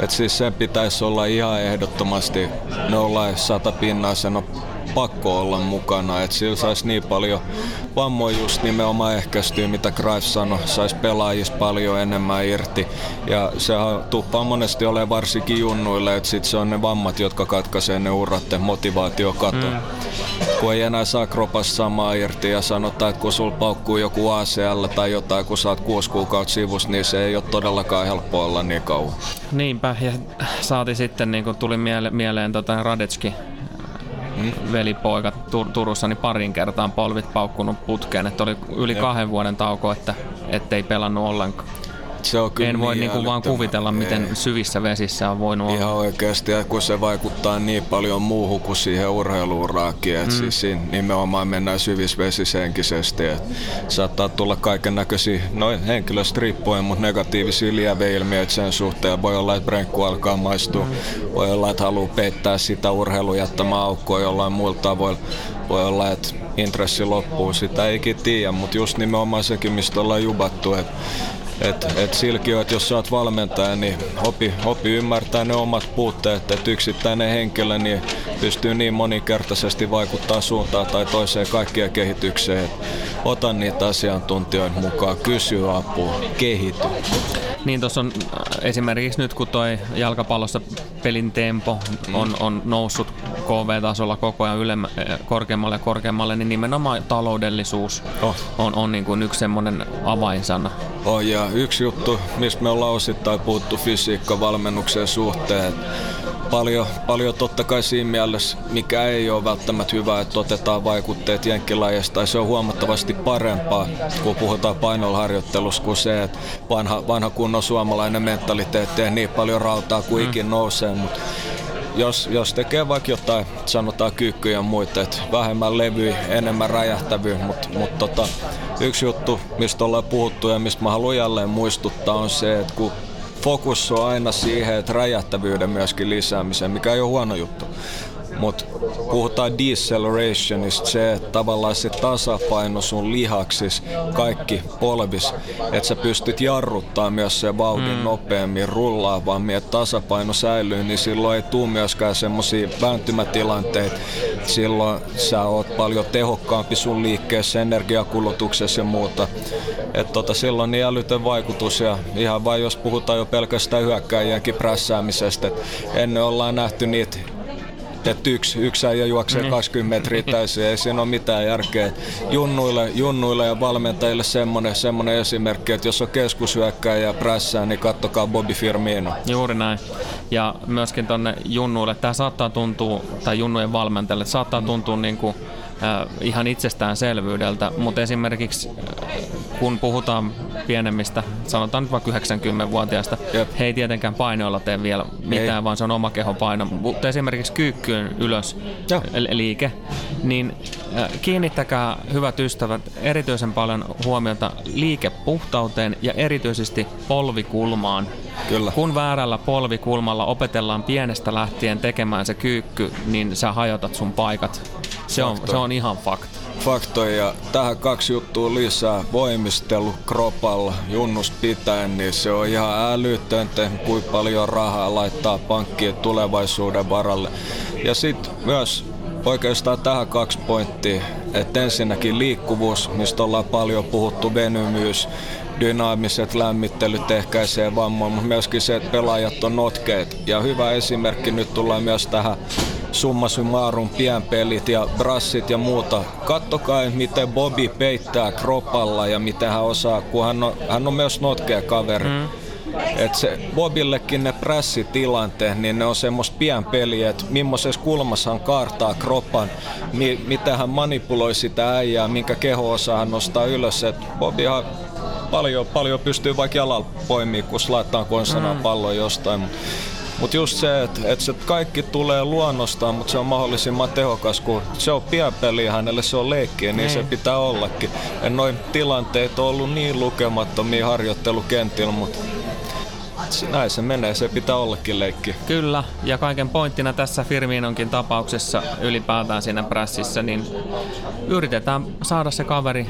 S2: Et siis sen pitäisi olla ihan ehdottomasti nolla sata pinnaa, sen on pakko olla mukana. Et sillä saisi niin paljon vammoja just nimenomaan ehkäistyä, mitä Greif sanoi, saisi pelaajista paljon enemmän irti. Ja sehän tuppaa monesti olemaan varsinkin junnuille, että sit se on ne vammat, jotka katkaisee ne urat ja motivaatio kato. Mm. Kun ei enää saa kropassa samaa irti ja sanotaan, että kun sul paukkuu joku ACL tai jotain, kun saat kuusi kuukautta sivus, niin se ei ole todellakaan helppo olla niin kauan.
S1: Niinpä, ja saati sitten, niin kuin tuli miele- mieleen tota Radetski, mm. velipoika Tur- Turussa, niin parin kertaan polvit paukkunut putkeen, että oli yli
S2: Jep.
S1: kahden vuoden tauko, että ettei pelannut ollenkaan.
S2: Se on kyllä
S1: En voi
S2: niin
S1: niinku vaan kuvitella, miten
S2: Ei.
S1: syvissä vesissä on voinut olla.
S2: Ihan oikeasti, ja kun se vaikuttaa niin paljon muuhun kuin siihen urheiluuraakin, että mm. siis siinä nimenomaan mennään syvisvesisenkisesti, että saattaa tulla kaiken näköisiä, noin henkilöstä riippuen, mutta negatiivisia lieveilmiöitä sen suhteen. Voi olla, että brenkku alkaa maistua, mm. voi olla, että haluaa peittää sitä urheilun jättämään aukkoa jollain muilla tavoilla. Voi olla, että intressi loppuu, sitä ei ikinä tiedä, mutta just nimenomaan sekin, mistä ollaan jubattu, että et, et silki, että jos sä oot valmentaja, niin opi, opi ymmärtää ne omat puutteet, että yksittäinen henkilö niin pystyy niin moninkertaisesti vaikuttaa suuntaan tai toiseen kaikkien kehitykseen. Et ota niitä asiantuntijoita mukaan, kysy apua, kehity.
S1: Niin tuossa on äh, esimerkiksi nyt kun toi jalkapallossa pelin tempo on, on noussut KV-tasolla koko ajan ylemmä, äh, korkeammalle ja korkeammalle, niin nimenomaan taloudellisuus
S2: Oh.
S1: on, on niin kuin yksi semmoinen avainsana.
S2: Oh, ja yksi juttu, mistä me ollaan osittain puhuttu fysiikkavalmennuksen suhteen, paljon, paljon totta kai siinä mielessä, mikä ei ole välttämättä hyvä, että otetaan vaikutteet jenkkilajista, se on huomattavasti parempaa, kun puhutaan painolharjoittelussa, kuin se, että vanha, vanha kunnon suomalainen mentaliteetti ei niin paljon rautaa kuin ikin nousee, mutta jos, jos tekee vaikka jotain, sanotaan kyykkyjä ja muita, että vähemmän levyä, enemmän räjähtävyä, mutta mut tota, yksi juttu, mistä ollaan puhuttu ja mistä mä haluan jälleen muistuttaa on se, että kun fokus on aina siihen, että räjähtävyyden myöskin lisäämiseen, mikä ei ole huono juttu. Mutta puhutaan decelerationista, se, että tavallaan se tasapaino sun lihaksis, kaikki polvis, että sä pystyt jarruttaa myös se vauhdin mm. nopeammin rullaavammin, että tasapaino säilyy, niin silloin ei tule myöskään semmosia vääntymätilanteita. Silloin sä oot paljon tehokkaampi sun liikkeessä, energiakulutuksessa ja muuta. Et tota, silloin on niin älytön vaikutus ja ihan vain jos puhutaan jo pelkästään hyökkäjienkin prässäämisestä, että ennen ollaan nähty niitä että yksi, yksi äijä juoksee mm. 20 metriä täysin, ei siinä ole mitään järkeä. Junnuille, junnuille ja valmentajille semmoinen, semmoinen esimerkki, että jos on keskusyökkäjä ja prässää, niin kattokaa Bobby Firmino.
S1: Juuri näin. Ja myöskin tonne junnuille, tämä saattaa tuntua, tai junnujen valmentajille, saattaa tuntua niin kuin ihan itsestäänselvyydeltä, mutta esimerkiksi kun puhutaan pienemmistä, sanotaan nyt vaikka 90-vuotiaista, Jep. he ei tietenkään painoilla tee vielä mitään, ei. vaan se on oma kehon paino. Mutta esimerkiksi kyykkyyn ylös ja. liike, niin kiinnittäkää hyvät ystävät erityisen paljon huomiota liikepuhtauteen ja erityisesti polvikulmaan.
S2: Kyllä.
S1: Kun väärällä polvikulmalla opetellaan pienestä lähtien tekemään se kyykky, niin sä hajotat sun paikat. Se on, se on ihan fakta.
S2: Faktoja. Tähän kaksi juttua lisää. Voimistelu kropalla, junnus pitäen, niin se on ihan älytöntä, kuinka paljon rahaa laittaa pankkiin tulevaisuuden varalle. Ja sitten myös oikeastaan tähän kaksi pointtia. Että ensinnäkin liikkuvuus, mistä ollaan paljon puhuttu, venymyys, dynaamiset lämmittelyt ehkäisee vammoja, mutta myöskin se, että pelaajat on notkeet. Ja hyvä esimerkki nyt tullaan myös tähän summa summarum pienpelit ja brassit ja muuta. Kattokaa, miten Bobby peittää kropalla ja miten hän osaa, kun hän on, hän on myös notkea kaveri. Mm. Et se Bobillekin ne pressitilanteet, niin ne on semmoista pienpeliä, että millaisessa kulmassa hän kaartaa kroppan, mi- miten hän manipuloi sitä äijää, minkä keho osaa hän nostaa ylös. Et Bobihan paljon, paljon pystyy vaikka jalalla poimimaan, kun laittaa konsanaan mm. pallon jostain. Mutta just se, että et se kaikki tulee luonnostaan, mutta se on mahdollisimman tehokas, kun se on pienpeli hänelle, se on leikki, niin, niin se pitää ollakin. Ja noin tilanteet on ollut niin lukemattomia harjoittelukentillä, mutta näin se menee, se pitää ollakin leikki.
S1: Kyllä, ja kaiken pointtina tässä Firminonkin tapauksessa ylipäätään siinä prässissä, niin yritetään saada se kaveri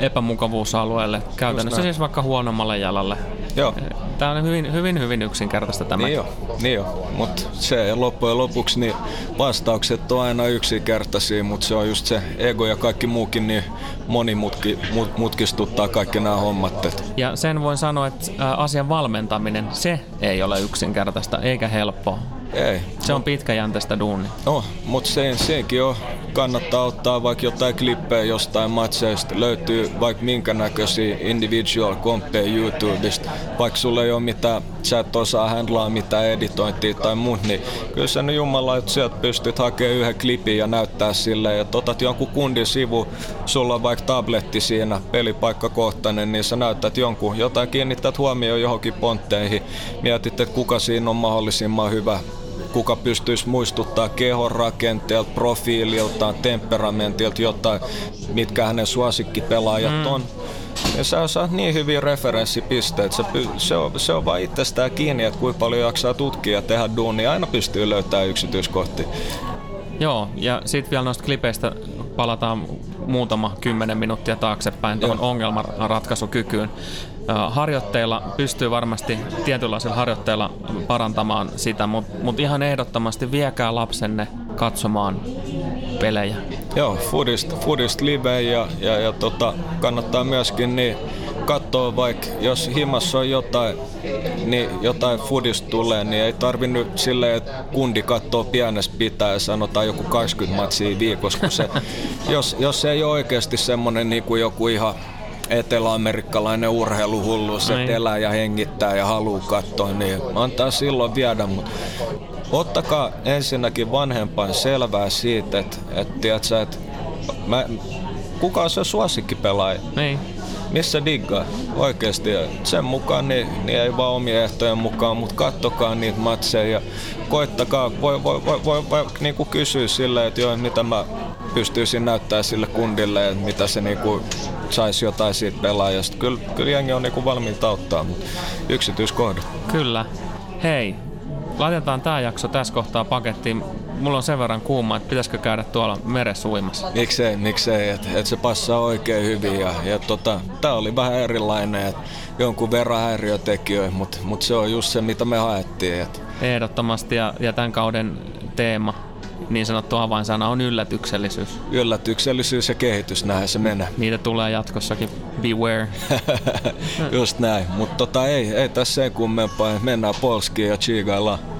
S1: epämukavuusalueelle, käytännössä siis vaikka huonommalle jalalle.
S2: Joo.
S1: Tämä on hyvin, hyvin, hyvin yksinkertaista tämä.
S2: Niin jo, niin jo. mutta se loppujen lopuksi niin vastaukset on aina yksinkertaisia, mutta se on just se ego ja kaikki muukin niin monimutkistuttaa kaikki nämä hommat.
S1: Ja sen voin sanoa, että asian valmentaminen, se ei ole yksinkertaista eikä helppoa.
S2: Ei.
S1: Se on pitkäjänteistä duuni.
S2: Oh, mutta se, sekin on. Kannattaa ottaa vaikka jotain klippejä jostain matseista. Löytyy vaikka minkä näköisiä individual komppeja YouTubesta. Vaikka sulla ei ole mitään, sä et osaa handlaa mitään editointia tai muut, niin kyllä sen jumala, että sieltä pystyt hakemaan yhden klipin ja näyttää sille. Ja otat jonkun kundin sivu, sulla on vaikka tabletti siinä, pelipaikkakohtainen, niin sä näytät jonkun, jotain kiinnittät huomioon johonkin pontteihin. Mietit, että kuka siinä on mahdollisimman hyvä kuka pystyisi muistuttaa kehon rakenteelta, profiililtaan, temperamentilta jotain, mitkä hänen suosikkipelaajat mm. on. Ja sä saat niin hyviä referenssipisteitä, se, se, on, se on vaan itsestään kiinni, että kuinka paljon jaksaa tutkia ja tehdä duunia, aina pystyy löytämään yksityiskohtia.
S1: Joo, ja sitten vielä noista klipeistä palataan muutama kymmenen minuuttia taaksepäin tuohon ongelmanratkaisukykyyn harjoitteilla pystyy varmasti tietynlaisilla harjoitteilla parantamaan sitä, mutta mut ihan ehdottomasti viekää lapsenne katsomaan pelejä.
S2: Joo, Foodist, Foodist live ja, ja, ja tota, kannattaa myöskin niin katsoa vaikka, jos himassa on jotain, niin jotain Foodista tulee, niin ei tarvi nyt silleen, että kundi katsoo pienessä pitää ja sanotaan joku 20 matsia viikossa, kun se, jos, jos se ei ole oikeasti semmoinen niin kuin joku ihan eteläamerikkalainen urheiluhullu, se elää ja hengittää ja haluaa katsoa, niin antaa silloin viedä, mutta ottakaa ensinnäkin vanhempain selvää siitä, että, että, tiedätkö, että mä, kuka on se suosikkipelaaja?
S1: Niin.
S2: Missä diggaa? Oikeasti. Sen mukaan niin, niin ei vaan omien ehtojen mukaan, mutta kattokaa niitä matseja ja koittakaa. Voi, voi, voi, voi, voi niin kuin kysyä silleen, että joo, mitä mä pystyisin näyttää sille kundille, että mitä se niin kuin saisi jotain siitä pelaajasta. Kyllä, kyllä jengi on niinku valmiita auttaa, mutta yksityiskohdat.
S1: Kyllä. Hei, laitetaan tämä jakso tässä kohtaa pakettiin. Mulla on sen verran kuuma, että pitäisikö käydä tuolla meressä uimassa.
S2: Miksei, miksei, että et se passaa oikein hyvin. Ja, ja tota, tää oli vähän erilainen, että jonkun verran häiriötekijöitä, mutta mut se on just se, mitä me haettiin. Et.
S1: Ehdottomasti, ja, ja tämän kauden teema niin sanottu avainsana on yllätyksellisyys.
S2: Yllätyksellisyys ja kehitys, näin se menee.
S1: Niitä tulee jatkossakin. Beware.
S2: Just näin, mutta tota, ei, ei tässä sen kummempaa. Mennään Polskiin ja chigaillaan.